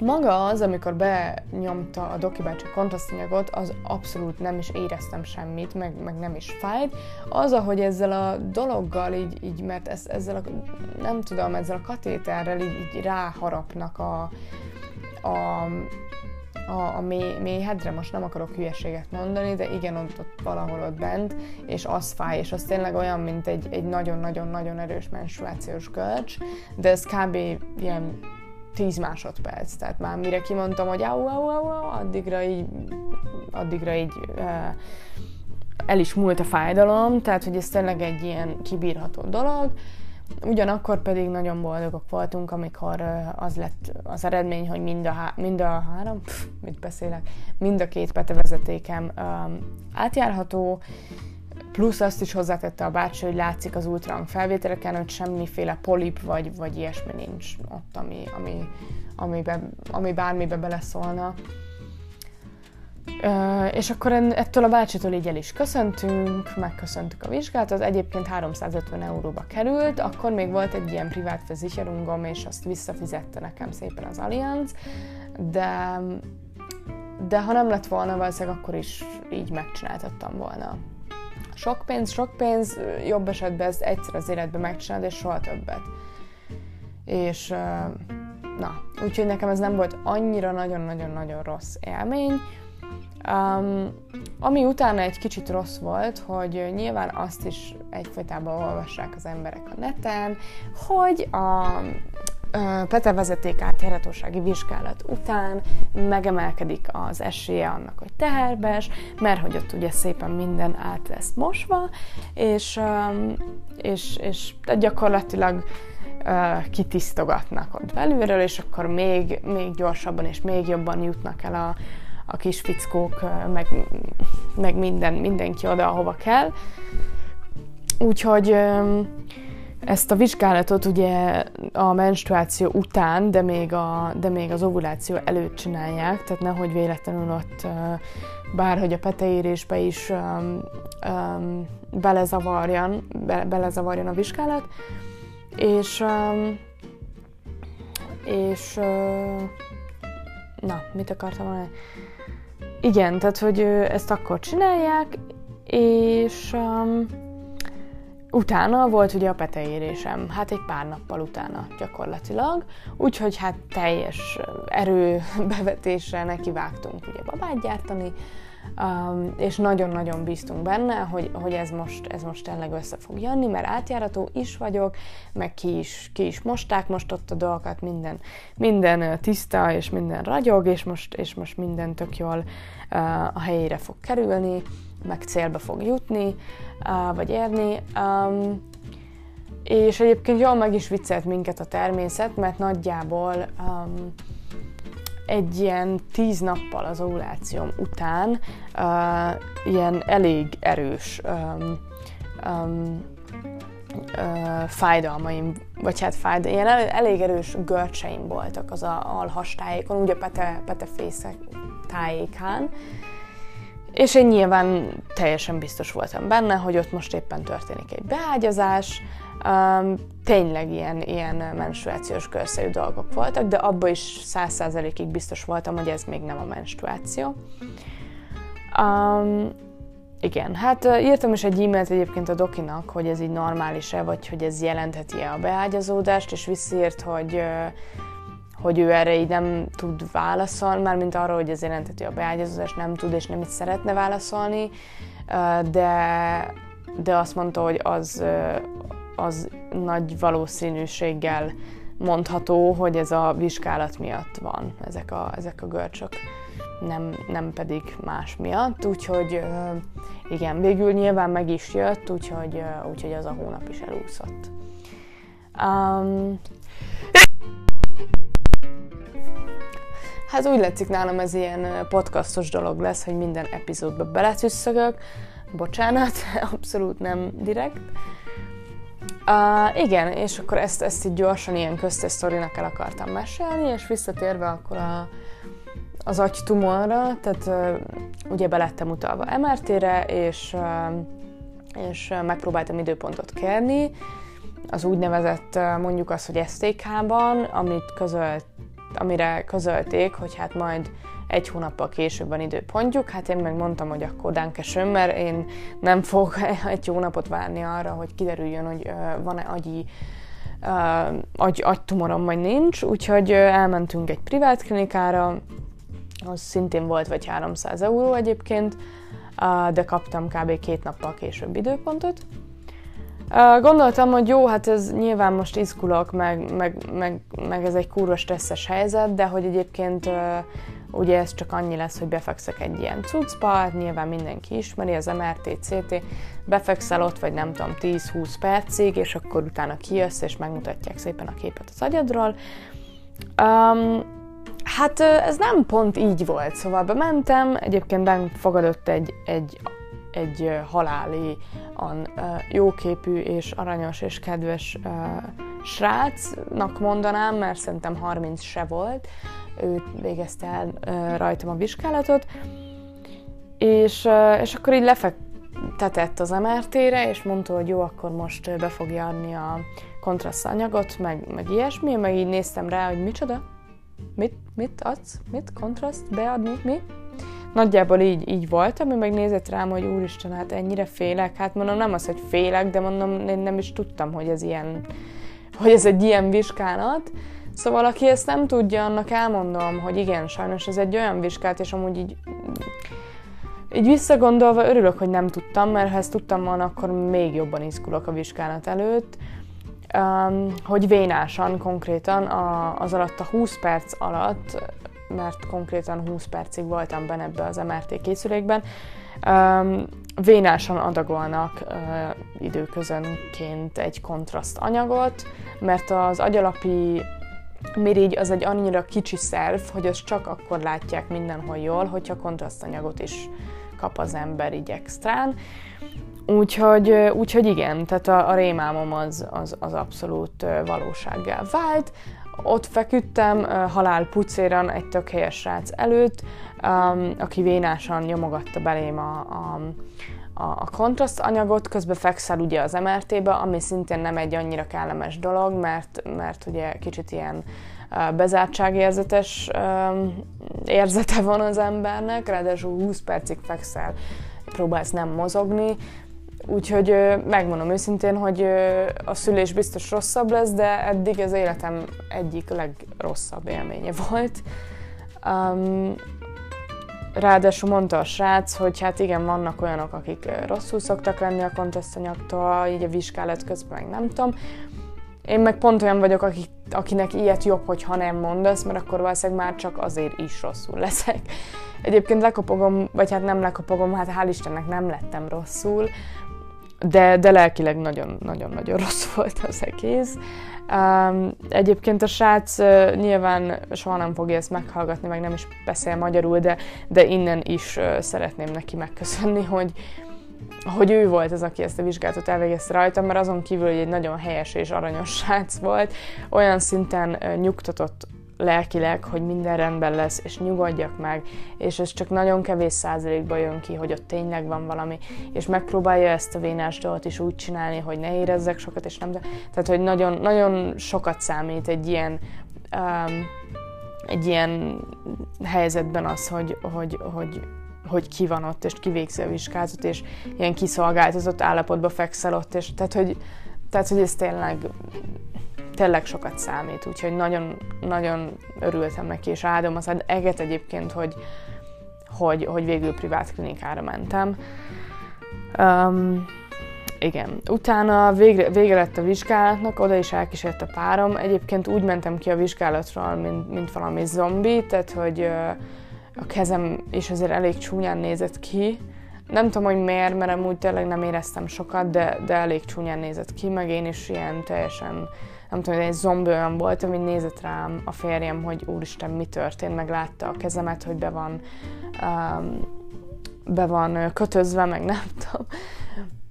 maga az, amikor benyomta a Doki bácsi kontrasztanyagot, az abszolút nem is éreztem semmit, meg, meg nem is fájt. Az, ahogy ezzel a dologgal így, így mert ez, ezzel a, nem tudom, ezzel a katéterrel így, így ráharapnak a, a a, a mély, mélyhedre, most nem akarok hülyeséget mondani, de igen, ott, ott valahol ott bent, és az fáj, és az tényleg olyan, mint egy, egy nagyon-nagyon-nagyon erős menstruációs görcs, de ez kb. ilyen 10 másodperc, tehát már mire kimondtam, hogy au, au, au, au addigra így, addigra így uh, el is múlt a fájdalom, tehát hogy ez tényleg egy ilyen kibírható dolog, Ugyanakkor pedig nagyon boldogok voltunk, amikor az lett az eredmény, hogy mind a, há- mind a három, pff, mit beszélek, mind a két petevezetékem um, átjárható, plusz azt is hozzátette a bácsi, hogy látszik az ultrahang felvételeken, hogy semmiféle polip vagy, vagy ilyesmi nincs ott, ami, ami, amibe, ami bármibe beleszólna. És akkor ettől a bácsitól így el is köszöntünk, megköszöntük a vizsgát, az egyébként 350 euróba került, akkor még volt egy ilyen privát versicherungom, és azt visszafizette nekem szépen az Allianz, de, de ha nem lett volna, valószínűleg akkor is így megcsináltattam volna. Sok pénz, sok pénz, jobb esetben ezt egyszer az életben megcsinálod, és soha többet. És na, úgyhogy nekem ez nem volt annyira nagyon-nagyon-nagyon rossz élmény, Um, ami utána egy kicsit rossz volt, hogy nyilván azt is egyfajtában olvassák az emberek a neten, hogy a Pete vezeték átjáratósági vizsgálat után megemelkedik az esélye annak, hogy teherbes, mert hogy ott ugye szépen minden át lesz mosva, és, és, és gyakorlatilag kitisztogatnak ott belülről, és akkor még, még gyorsabban és még jobban jutnak el a, a kis fickók, meg, meg minden, mindenki oda, ahova kell. Úgyhogy ezt a vizsgálatot ugye a menstruáció után, de még, a, de még az ovuláció előtt csinálják, tehát nehogy véletlenül ott bárhogy a peteérésbe is um, um, belezavarjan, be, belezavarjan a vizsgálat. És, um, és uh, na, mit akartam mondani? Igen, tehát, hogy ezt akkor csinálják, és um, utána volt ugye a peteérésem, hát egy pár nappal utána gyakorlatilag, úgyhogy hát teljes erőbevetésre nekivágtunk ugye babát gyártani, Um, és nagyon-nagyon bíztunk benne, hogy, hogy ez, most, ez most tényleg össze fog jönni, mert átjárató is vagyok, meg ki is, ki is mosták most ott a dolgokat, minden, minden tiszta, és minden ragyog, és most, és most minden tök jól uh, a helyére fog kerülni, meg célba fog jutni, uh, vagy érni. Um, és egyébként jól meg is viccelt minket a természet, mert nagyjából um, egy ilyen tíz nappal az ovulációm után uh, ilyen elég erős um, um, uh, fájdalmaim, vagy hát fájdalmaim, ilyen el, elég erős görcseim voltak az a alhastájékon, ugye pete, petefészek tájékán, és én nyilván teljesen biztos voltam benne, hogy ott most éppen történik egy beágyazás, Um, tényleg ilyen, ilyen menstruációs körszerű dolgok voltak, de abban is száz százalékig biztos voltam, hogy ez még nem a menstruáció. Um, igen, hát írtam is egy e-mailt egyébként a dokinak, hogy ez így normális-e, vagy hogy ez jelentheti-e a beágyazódást, és visszírt, hogy, hogy ő erre így nem tud válaszolni, mármint arról, hogy ez jelentheti a beágyazódást, nem tud és nem is szeretne válaszolni, de, de azt mondta, hogy az, az nagy valószínűséggel mondható, hogy ez a vizsgálat miatt van, ezek a, ezek a görcsök, nem, nem pedig más miatt, úgyhogy igen, végül nyilván meg is jött, úgyhogy, úgyhogy az a hónap is elúszott. Um, hát úgy látszik nálam ez ilyen podcastos dolog lesz, hogy minden epizódba beletüsszögök, bocsánat, *laughs* abszolút nem direkt, Uh, igen, és akkor ezt, ezt így gyorsan ilyen köztes sztorinak el akartam mesélni, és visszatérve akkor a, az agytumorra, tehát uh, ugye belettem utalva MRT-re, és, uh, és megpróbáltam időpontot kérni, az úgynevezett mondjuk az, hogy STK-ban, amit közölt, amire közölték, hogy hát majd egy hónappal később van időpontjuk, hát én meg mondtam, hogy akkor dánkesön, mert én nem fogok *laughs* egy hónapot várni arra, hogy kiderüljön, hogy van-e agyi uh, agy, agytumorom, vagy nincs, úgyhogy elmentünk egy privát klinikára, az szintén volt vagy 300 euró egyébként, de kaptam kb. két nappal később időpontot. Gondoltam, hogy jó, hát ez nyilván most izgulok, meg, meg, meg, meg ez egy kurva stresszes helyzet, de hogy egyébként ugye ez csak annyi lesz, hogy befekszek egy ilyen cuccba, hát nyilván mindenki ismeri, az MRT, CT, befekszel ott, vagy nem tudom, 10-20 percig, és akkor utána kijössz, és megmutatják szépen a képet az agyadról. Um, hát ez nem pont így volt, szóval bementem, egyébként benn fogadott egy, egy egy haláli, jóképű és aranyos és kedves srácnak mondanám, mert szerintem 30 se volt, ő végezte el rajtam a vizsgálatot, és, és akkor így lefektetett az MRT-re, és mondta, hogy jó, akkor most be fogja adni a kontraszt anyagot, meg, meg ilyesmi, meg így néztem rá, hogy micsoda, mit, mit adsz, mit, kontraszt, beadni, mi? Nagyjából így, így voltam, ő meg nézett rám, hogy úristen, hát ennyire félek. Hát mondom, nem az, hogy félek, de mondom, én nem is tudtam, hogy ez ilyen, hogy ez egy ilyen vizsgálat. Szóval aki ezt nem tudja, annak elmondom, hogy igen, sajnos ez egy olyan vizsgálat, és amúgy így, így visszagondolva örülök, hogy nem tudtam, mert ha ezt tudtam volna, akkor még jobban izgulok a vizsgálat előtt. Um, hogy vénásan konkrétan a, az alatt a 20 perc alatt mert konkrétan 20 percig voltam benne ebbe az MRT készülékben, um, vénásan adagolnak uh, időközönként egy kontraszt anyagot, mert az agyalapi mirigy az egy annyira kicsi szerv, hogy azt csak akkor látják mindenhol jól, hogyha kontrasztanyagot is kap az ember így extrán. Úgyhogy, úgyhogy igen, tehát a, a rémálmom az, az, az abszolút valósággá vált ott feküdtem halál pucéran egy tök helyes srác előtt, aki vénásan nyomogatta belém a, a, a, a kontraszt anyagot, közben fekszel ugye az MRT-be, ami szintén nem egy annyira kellemes dolog, mert, mert ugye kicsit ilyen bezártságérzetes érzete van az embernek, ráadásul 20 percig fekszel, próbálsz nem mozogni, Úgyhogy megmondom őszintén, hogy a szülés biztos rosszabb lesz, de eddig az életem egyik legrosszabb élménye volt. Um, ráadásul mondta a srác, hogy hát igen, vannak olyanok, akik rosszul szoktak lenni a kontesztanyagtól, így a vizsgálat közben meg nem tudom. Én meg pont olyan vagyok, akik, akinek ilyet jobb, hogyha nem mondasz, mert akkor valószínűleg már csak azért is rosszul leszek. Egyébként lekopogom, vagy hát nem lekopogom, hát hál' Istennek nem lettem rosszul, de, de lelkileg nagyon-nagyon-nagyon rossz volt az egész. Um, egyébként a srác uh, nyilván soha nem fogja ezt meghallgatni, meg nem is beszél magyarul, de, de innen is uh, szeretném neki megköszönni, hogy, hogy ő volt az, aki ezt a vizsgálatot elvégezte rajtam, mert azon kívül, hogy egy nagyon helyes és aranyos srác volt, olyan szinten nyugtatott lelkileg, hogy minden rendben lesz, és nyugodjak meg, és ez csak nagyon kevés százalékban jön ki, hogy ott tényleg van valami, és megpróbálja ezt a vénás dolgot is úgy csinálni, hogy ne érezzek sokat, és nem, de, tehát, hogy nagyon, nagyon sokat számít egy ilyen um, egy ilyen helyzetben az, hogy, hogy, hogy, hogy ki van ott, és kivégzi a vizsgálatot, és ilyen kiszolgáltatott állapotba fekszel ott, és tehát, hogy, tehát, hogy ez tényleg tényleg sokat számít, úgyhogy nagyon, nagyon örültem neki, és áldom az eget egyébként, hogy, hogy, hogy végül privát klinikára mentem. Um, igen. Utána végre, vége lett a vizsgálatnak, oda is elkísért a párom. Egyébként úgy mentem ki a vizsgálatról, mint, mint valami zombi, tehát hogy a kezem is azért elég csúnyán nézett ki. Nem tudom, hogy miért, mert amúgy tényleg nem éreztem sokat, de, de elég csúnyán nézett ki, meg én is ilyen teljesen nem tudom, egy zombi olyan volt, ami nézett rám a férjem, hogy úristen, mi történt, meg látta a kezemet, hogy be van, um, be van kötözve, meg nem *laughs* tudom.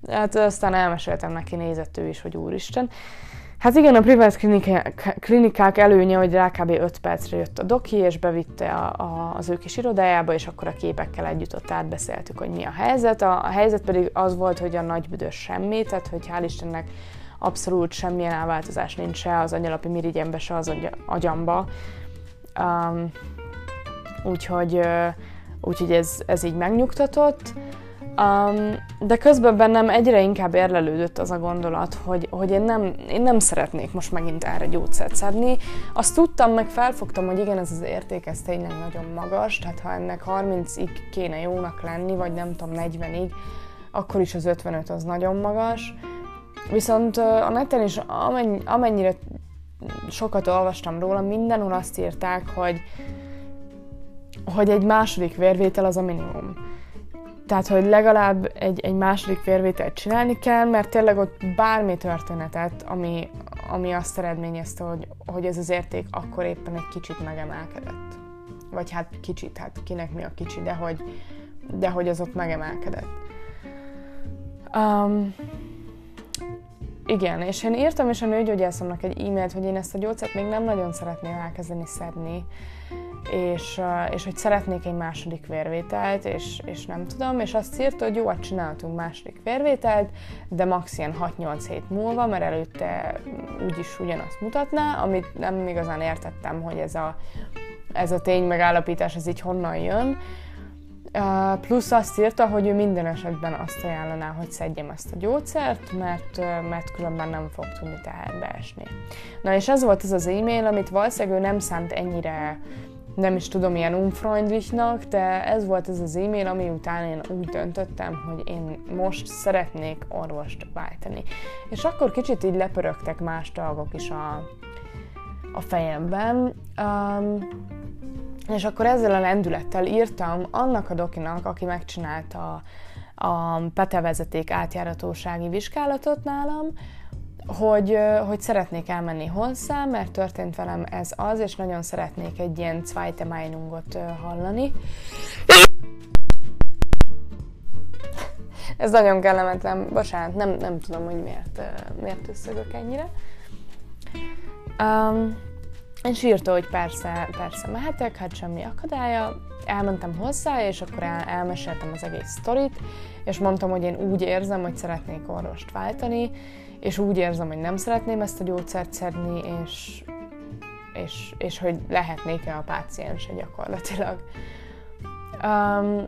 Hát aztán elmeséltem neki, nézett ő is, hogy úristen. Hát igen, a privát klinikák, előnye, hogy rá kb. 5 percre jött a doki, és bevitte a, a, az ő kis irodájába, és akkor a képekkel együtt ott átbeszéltük, hogy mi a helyzet. A, a helyzet pedig az volt, hogy a nagy büdös semmi, tehát hogy hál' Istennek abszolút semmilyen elváltozás nincs se az anyalapi mirigyembe, se az agyamba. Um, úgyhogy, uh, úgyhogy ez, ez így megnyugtatott. Um, de közben bennem egyre inkább érlelődött az a gondolat, hogy, hogy én, nem, én nem szeretnék most megint erre gyógyszert szedni. Azt tudtam, meg felfogtam, hogy igen, ez az érték, ez tényleg nagyon magas, tehát ha ennek 30-ig kéne jónak lenni, vagy nem tudom, 40-ig, akkor is az 55 az nagyon magas. Viszont a neten is amennyire sokat olvastam róla, mindenhol azt írták, hogy, hogy egy második vérvétel az a minimum. Tehát, hogy legalább egy, egy második vérvételt csinálni kell, mert tényleg ott bármi történetet, ami, ami azt eredményezte, hogy, hogy ez az érték akkor éppen egy kicsit megemelkedett. Vagy hát kicsit, hát kinek mi a kicsi, de hogy, de hogy az ott megemelkedett. Um, igen, és én írtam is a nőgyógyászomnak egy e-mailt, hogy én ezt a gyógyszert még nem nagyon szeretném elkezdeni szedni, és, és hogy szeretnék egy második vérvételt, és, és nem tudom, és azt írta, hogy jó, hát csinálhatunk második vérvételt, de max. ilyen 6-8 hét múlva, mert előtte úgyis ugyanazt mutatná, amit nem igazán értettem, hogy ez a, ez a tény megállapítás, ez így honnan jön, plusz azt írta, hogy ő minden esetben azt ajánlaná, hogy szedjem ezt a gyógyszert, mert, mert különben nem fog tudni teherbe esni. Na és ez volt az az e-mail, amit valószínűleg ő nem szánt ennyire, nem is tudom, ilyen unfreundlichnak, de ez volt az az e-mail, ami után én úgy döntöttem, hogy én most szeretnék orvost váltani. És akkor kicsit így lepörögtek más dolgok is a, a fejemben. Um, és akkor ezzel a lendülettel írtam annak a dokinak, aki megcsinálta a petevezeték átjáratósági vizsgálatot nálam, hogy, hogy szeretnék elmenni hozzá, mert történt velem ez az, és nagyon szeretnék egy ilyen zweite Meinungot hallani. Ez nagyon kellemetlen, bocsánat, nem, nem tudom, hogy miért, miért összögök ennyire. Um, és írta, hogy persze, persze mehetek, hát semmi akadálya. Elmentem hozzá, és akkor el, elmeséltem az egész sztorit, és mondtam, hogy én úgy érzem, hogy szeretnék orvost váltani, és úgy érzem, hogy nem szeretném ezt a gyógyszert szedni, és, és, és hogy lehetnék-e a páciense gyakorlatilag. Um,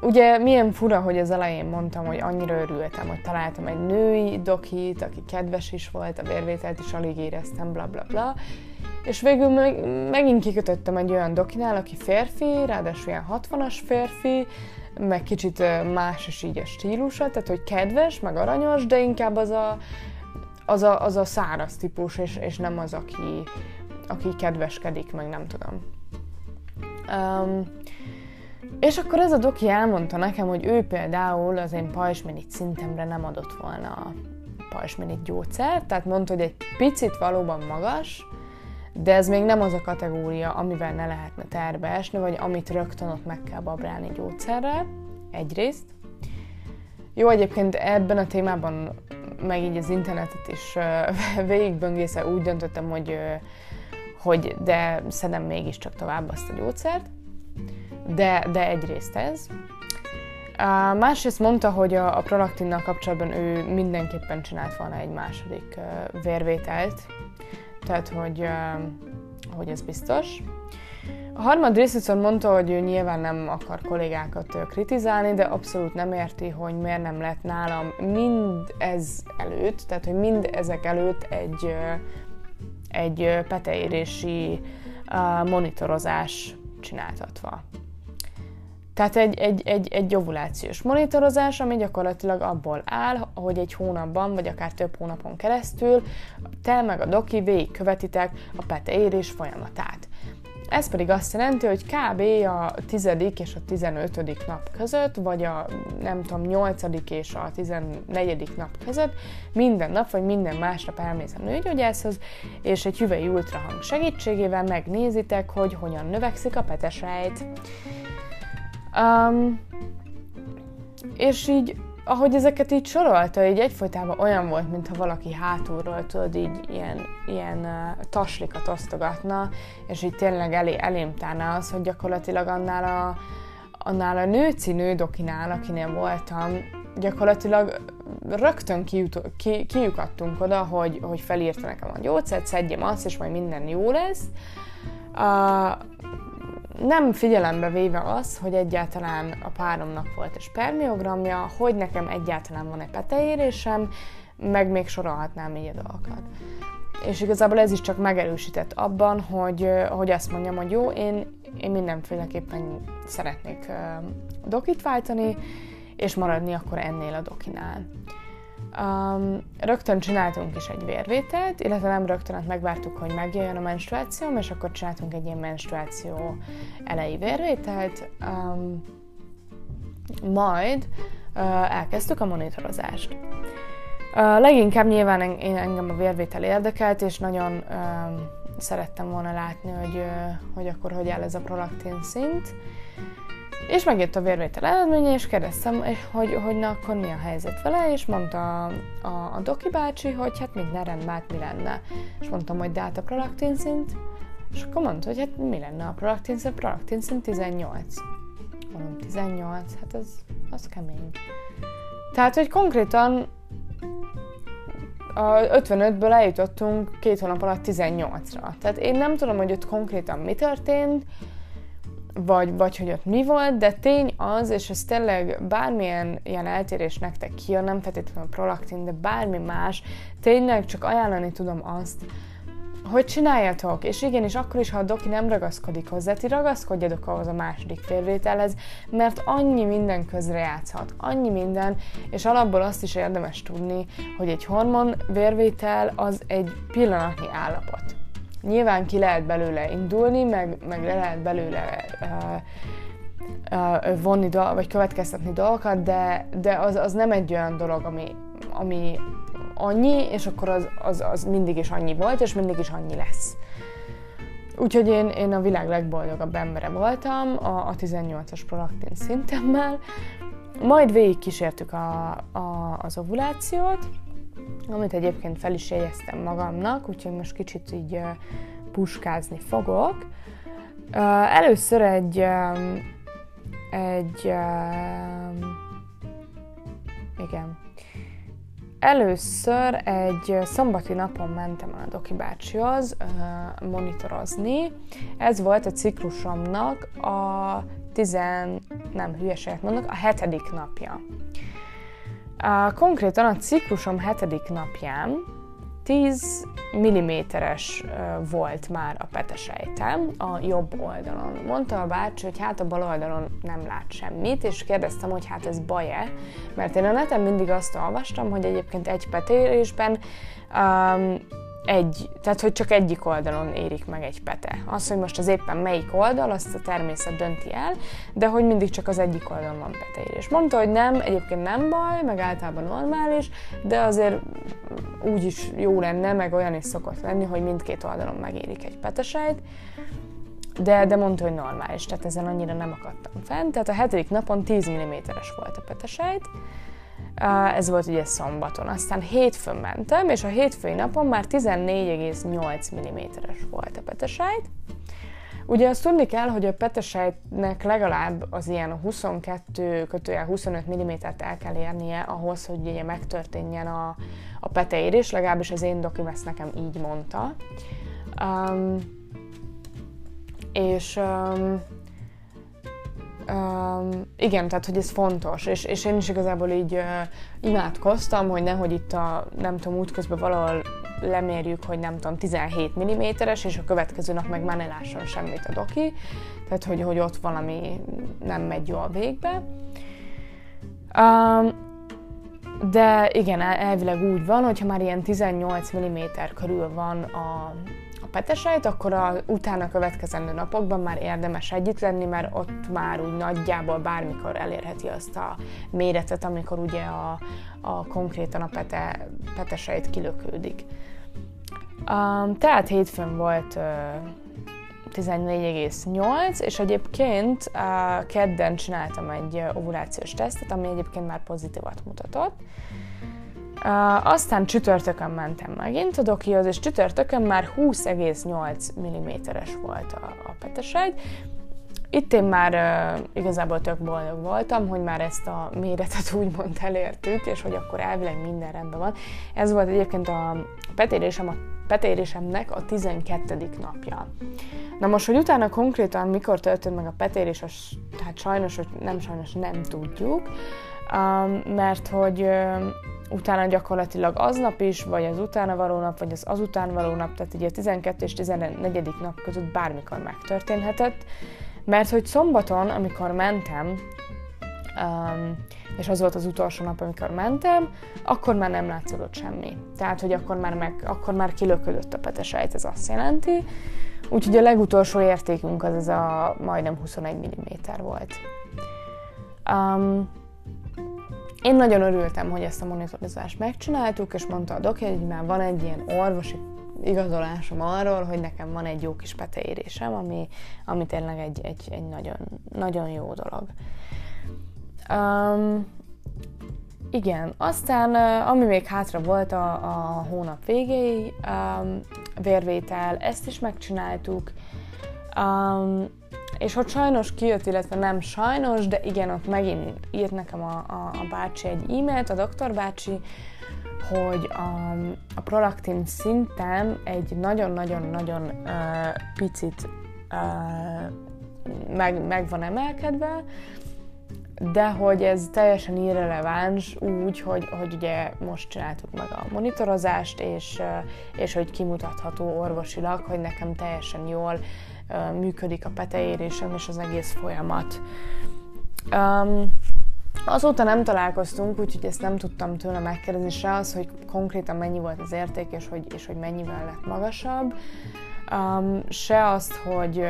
ugye milyen fura, hogy az elején mondtam, hogy annyira örültem, hogy találtam egy női dokit, aki kedves is volt, a vérvételt is alig éreztem, bla bla bla, és végül meg, megint kikötöttem egy olyan dokinál, aki férfi, ráadásul ilyen 60-as férfi, meg kicsit más is így a stílusa, tehát hogy kedves, meg aranyos, de inkább az a, az a, az a száraz típus, és, és nem az, aki, aki kedveskedik, meg nem tudom. Um, és akkor ez a doki elmondta nekem, hogy ő például az én pajsminit szintemre nem adott volna pajsminit gyógyszert, tehát mondta, hogy egy picit valóban magas, de ez még nem az a kategória, amivel ne lehetne terbe esni, vagy amit rögtön ott meg kell babrálni gyógyszerrel, egyrészt. Jó, egyébként ebben a témában, meg így az internetet is *laughs* végigböngésze úgy döntöttem, hogy, hogy de szedem mégiscsak tovább azt a gyógyszert, de, de egyrészt ez. Uh, másrészt mondta, hogy a, a prolaktinnal kapcsolatban ő mindenképpen csinált volna egy második vérvételt, tehát hogy, hogy ez biztos. A harmad részletszor mondta, hogy ő nyilván nem akar kollégákat kritizálni, de abszolút nem érti, hogy miért nem lett nálam mind ez előtt, tehát hogy mind ezek előtt egy, egy peteérési monitorozás csináltatva. Tehát egy, egy, egy, egy ovulációs monitorozás, ami gyakorlatilag abból áll, hogy egy hónapban, vagy akár több hónapon keresztül te meg a doki végig követitek a pete érés folyamatát. Ez pedig azt jelenti, hogy kb. a 10. és a 15. nap között, vagy a nem tudom, 8. és a 14. nap között minden nap, vagy minden másnap elmész a nőgyógyászhoz, és egy hüvely ultrahang segítségével megnézitek, hogy hogyan növekszik a petesejt. Um, és így, ahogy ezeket így sorolta, így egyfolytában olyan volt, mintha valaki hátulról, tudod, így ilyen, ilyen uh, taslikat osztogatna, és így tényleg elé, elém tárna az, hogy gyakorlatilag annál a, annál a nőci nődokinál, akinél voltam, gyakorlatilag rögtön kijut, ki, kijukadtunk oda, hogy, hogy felírta nekem a gyógyszert, szedjem azt, és majd minden jó lesz. Uh, nem figyelembe véve az, hogy egyáltalán a páromnak volt egy spermiogramja, hogy nekem egyáltalán van egy peteérésem, meg még sorolhatnám így a dolgokat. És igazából ez is csak megerősített abban, hogy, hogy azt mondjam, hogy jó, én, én mindenféleképpen szeretnék dokit váltani, és maradni akkor ennél a dokinál. Um, rögtön csináltunk is egy vérvételt, illetve nem rögtön, hát megvártuk, hogy megjöjjön a menstruációm, és akkor csináltunk egy ilyen menstruáció elejé vérvételt. Um, majd uh, elkezdtük a monitorozást. Uh, leginkább nyilván én, engem a vérvétel érdekelt, és nagyon uh, szerettem volna látni, hogy, uh, hogy akkor hogy áll ez a prolaktin szint. És megjött a vérvétel eredménye, és kérdeztem, hogy, hogy na akkor mi a helyzet vele, és mondta a, a, a Doki bácsi, hogy hát minden rendben, hát mi lenne. És mondtam, hogy de hát a prolaktin szint, és akkor mondta, hogy hát mi lenne a prolaktin szint, prolaktin szint 18. Mondom, 18, hát az, az kemény. Tehát, hogy konkrétan a 55-ből eljutottunk két hónap alatt 18-ra. Tehát én nem tudom, hogy ott konkrétan mi történt, vagy, vagy hogy ott mi volt, de tény az, és ez tényleg bármilyen ilyen eltérés nektek kijön, nem feltétlenül a prolaktin, de bármi más, tényleg csak ajánlani tudom azt, hogy csináljatok, és igenis akkor is, ha a doki nem ragaszkodik hozzá, ti ragaszkodjatok ahhoz a második félvételhez, mert annyi minden közre játszhat, annyi minden, és alapból azt is érdemes tudni, hogy egy hormon vérvétel az egy pillanatnyi állapot. Nyilván ki lehet belőle indulni, meg, meg le lehet belőle uh, uh, vonni do- vagy következtetni dolgokat, de, de az, az nem egy olyan dolog, ami, ami annyi, és akkor az, az, az mindig is annyi volt, és mindig is annyi lesz. Úgyhogy én, én a világ legboldogabb embere voltam a, a 18-as prolaktin szintemmel. Majd végig kísértük a, a, az ovulációt, amit egyébként fel is jegyeztem magamnak, úgyhogy most kicsit így puskázni fogok. Először egy, egy igen, Először egy szombati napon mentem a Doki bácsihoz monitorozni. Ez volt a ciklusomnak a tizen, nem hülyeséget mondok, a hetedik napja. Uh, konkrétan a ciklusom hetedik napján 10 mm-es volt már a petesejtem a jobb oldalon. Mondta a bácsi, hogy hát a bal oldalon nem lát semmit, és kérdeztem, hogy hát ez baj-e, mert én a neten mindig azt olvastam, hogy egyébként egy petérésben um, egy, tehát hogy csak egyik oldalon érik meg egy pete. Az, hogy most az éppen melyik oldal, azt a természet dönti el, de hogy mindig csak az egyik oldalon van peteérés. Mondta, hogy nem, egyébként nem baj, meg általában normális, de azért úgy is jó lenne, meg olyan is szokott lenni, hogy mindkét oldalon megérik egy petesejt. De, de mondta, hogy normális, tehát ezen annyira nem akadtam fent. Tehát a hetedik napon 10 mm-es volt a petesejt, ez volt ugye szombaton. Aztán hétfőn mentem, és a hétfői napon már 14,8 mm-es volt a petesejt. Ugye azt tudni kell, hogy a petesejtnek legalább az ilyen 22 kötőjel 25 mm-t el kell érnie ahhoz, hogy ugye megtörténjen a, a peteérés, legalábbis az én dokim ezt nekem így mondta. Um, és um, Um, igen, tehát hogy ez fontos, és, és én is igazából így uh, imádkoztam, hogy nehogy itt a, nem tudom, útközben valahol lemérjük, hogy nem tudom, 17 mm-es, és a következő nap meg már ne lásson semmit a doki, tehát hogy, hogy ott valami nem megy jól végbe. Um, de igen, elvileg úgy van, hogyha már ilyen 18 mm körül van a, petesejt, akkor a utána következendő napokban már érdemes együtt lenni, mert ott már úgy nagyjából bármikor elérheti azt a méretet, amikor ugye a, a konkrétan a pete, petesejt kilökődik. Um, tehát hétfőn volt uh, 14,8, és egyébként uh, kedden csináltam egy ovulációs tesztet, ami egyébként már pozitívat mutatott. Uh, aztán csütörtökön mentem megint a dokihoz, és csütörtökön már 20,8 mm-es volt a, a petesejt. Itt én már uh, igazából tök boldog voltam, hogy már ezt a méretet *laughs* úgymond elértük, és hogy akkor elvileg minden rendben van. Ez volt egyébként a petérésem, a petérésemnek a 12. napja. Na most, hogy utána konkrétan mikor történt meg a petérés, az, hát sajnos, hogy nem sajnos nem tudjuk, um, mert hogy um, utána gyakorlatilag aznap is, vagy az utána való nap, vagy az azután való nap, tehát ugye a 12 és 14. nap között bármikor megtörténhetett, mert hogy szombaton, amikor mentem, um, és az volt az utolsó nap, amikor mentem, akkor már nem látszódott semmi. Tehát, hogy akkor már, meg, akkor már kilöködött a petesejt, ez azt jelenti. Úgyhogy a legutolsó értékünk az ez a majdnem 21 mm volt. Um, én nagyon örültem, hogy ezt a monitorizást megcsináltuk, és mondta a doki, hogy már van egy ilyen orvosi igazolásom arról, hogy nekem van egy jó kis peteérésem, ami, ami tényleg egy, egy, egy nagyon, nagyon jó dolog. Um, igen, aztán ami még hátra volt a, a hónap végéig, um, vérvétel, ezt is megcsináltuk, um, és ott sajnos kijött, illetve nem sajnos, de igen, ott megint írt nekem a, a, a bácsi egy e-mailt, a doktor bácsi, hogy a, a prolaktin szinten egy nagyon-nagyon-nagyon uh, picit uh, meg, meg van emelkedve, de hogy ez teljesen irreleváns úgy, hogy, hogy ugye most csináltuk meg a monitorozást, és, és hogy kimutatható orvosilag, hogy nekem teljesen jól működik a peteérésem és az egész folyamat. Um, azóta nem találkoztunk, úgyhogy ezt nem tudtam tőle megkérdezni se az, hogy konkrétan mennyi volt az érték, és hogy, és hogy mennyivel lett magasabb. Um, se azt, hogy,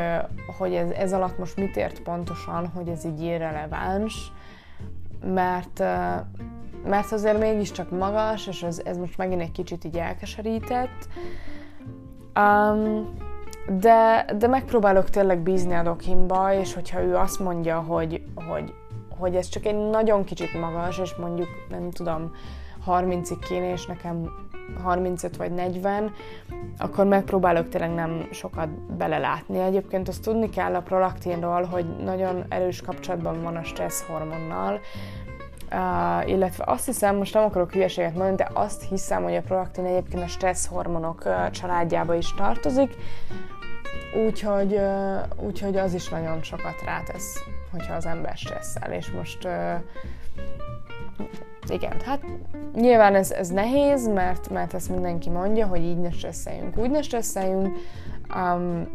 hogy ez, ez alatt most mit ért pontosan, hogy ez így irreleváns, mert, mert azért mégiscsak magas, és ez, ez most megint egy kicsit így elkeserített. Um, de, de megpróbálok tényleg bízni a dokimba, és hogyha ő azt mondja, hogy, hogy, hogy ez csak egy nagyon kicsit magas, és mondjuk nem tudom, 30-ig kéne, és nekem 35 vagy 40, akkor megpróbálok tényleg nem sokat belelátni. Egyébként azt tudni kell a prolaktinról, hogy nagyon erős kapcsolatban van a stressz hormonnal, Uh, illetve azt hiszem, most nem akarok hülyeséget mondani, de azt hiszem, hogy a prolaktin egyébként a stressz hormonok uh, családjába is tartozik, úgyhogy, úgyhogy az is nagyon sokat rátesz, hogyha az ember stresszel, és most igen, hát nyilván ez, ez nehéz, mert, mert ezt mindenki mondja, hogy így ne stresszeljünk, úgy ne stresszeljünk. Um,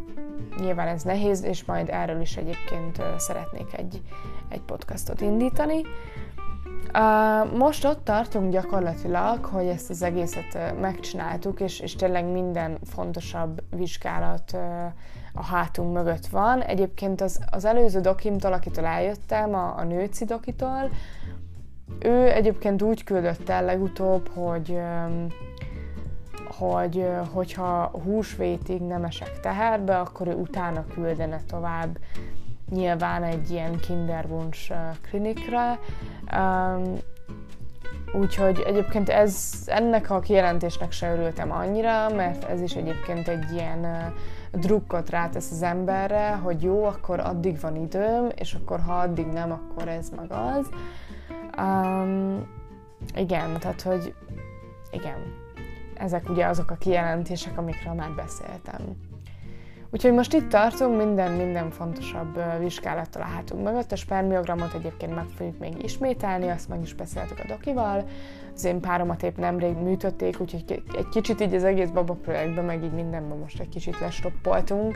nyilván ez nehéz, és majd erről is egyébként szeretnék egy, egy podcastot indítani. Most ott tartunk gyakorlatilag, hogy ezt az egészet megcsináltuk, és, és tényleg minden fontosabb vizsgálat a hátunk mögött van. Egyébként az, az előző dokimtól, akitől eljöttem, a, a nőci dokitól, ő egyébként úgy küldött el legutóbb, hogy hogy hogyha húsvétig nem esek teherbe, akkor ő utána küldene tovább nyilván egy ilyen kinderwunsch klinikra. úgyhogy egyébként ez, ennek a kijelentésnek se örültem annyira, mert ez is egyébként egy ilyen drukkot rátesz az emberre, hogy jó, akkor addig van időm, és akkor ha addig nem, akkor ez meg az. Um, igen, tehát hogy igen, ezek ugye azok a kijelentések, amikről már beszéltem. Úgyhogy most itt tartunk, minden, minden fontosabb vizsgálattal a hátunk mögött. A spermiogramot egyébként meg fogjuk még ismételni, azt meg is beszéltük a dokival. Az én páromat épp nemrég műtötték, úgyhogy egy kicsit így az egész baba projektben, meg így mindenben most egy kicsit lestoppoltunk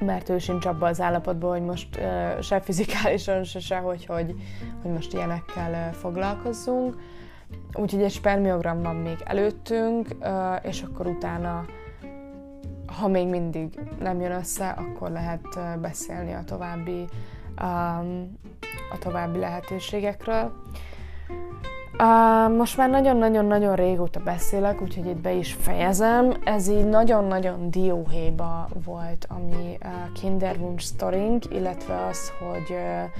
mert ő sincs abban az állapotban, hogy most uh, se fizikálisan, se se, hogy, hogy, hogy most ilyenekkel uh, foglalkozzunk. Úgyhogy egy spermiogram van még előttünk, uh, és akkor utána, ha még mindig nem jön össze, akkor lehet beszélni a további, um, a további lehetőségekről. Uh, most már nagyon-nagyon-nagyon régóta beszélek, úgyhogy itt be is fejezem. Ez így nagyon-nagyon dióhéba volt a mi uh, Kinderwunsch sztorink, illetve az, hogy uh,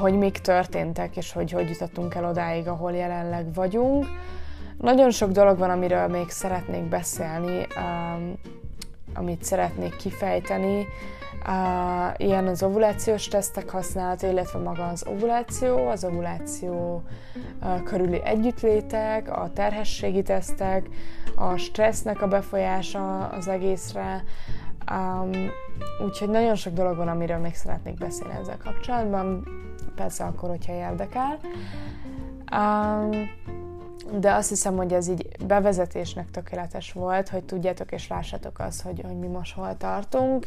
hogy mik történtek, és hogy hogy jutottunk el odáig, ahol jelenleg vagyunk. Nagyon sok dolog van, amiről még szeretnék beszélni, um, amit szeretnék kifejteni, Uh, ilyen az ovulációs tesztek használata, illetve maga az ovuláció, az ovuláció uh, körüli együttlétek, a terhességi tesztek, a stressznek a befolyása az egészre, Um, úgyhogy nagyon sok dolog van, amiről még szeretnék beszélni ezzel kapcsolatban, persze akkor, hogyha érdekel. Um, de azt hiszem, hogy ez így bevezetésnek tökéletes volt, hogy tudjátok és lássátok azt, hogy, hogy mi most hol tartunk,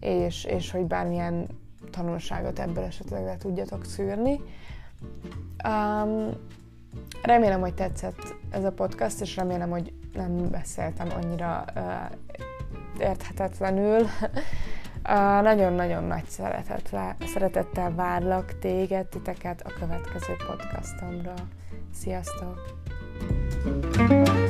és, és hogy bármilyen tanulságot ebből esetleg le tudjatok szűrni. Um, remélem, hogy tetszett ez a podcast, és remélem, hogy nem beszéltem annyira uh, érthetetlenül. Uh, nagyon-nagyon nagy szeretettel, várlak téged, titeket a következő podcastomra. Sziasztok! thank you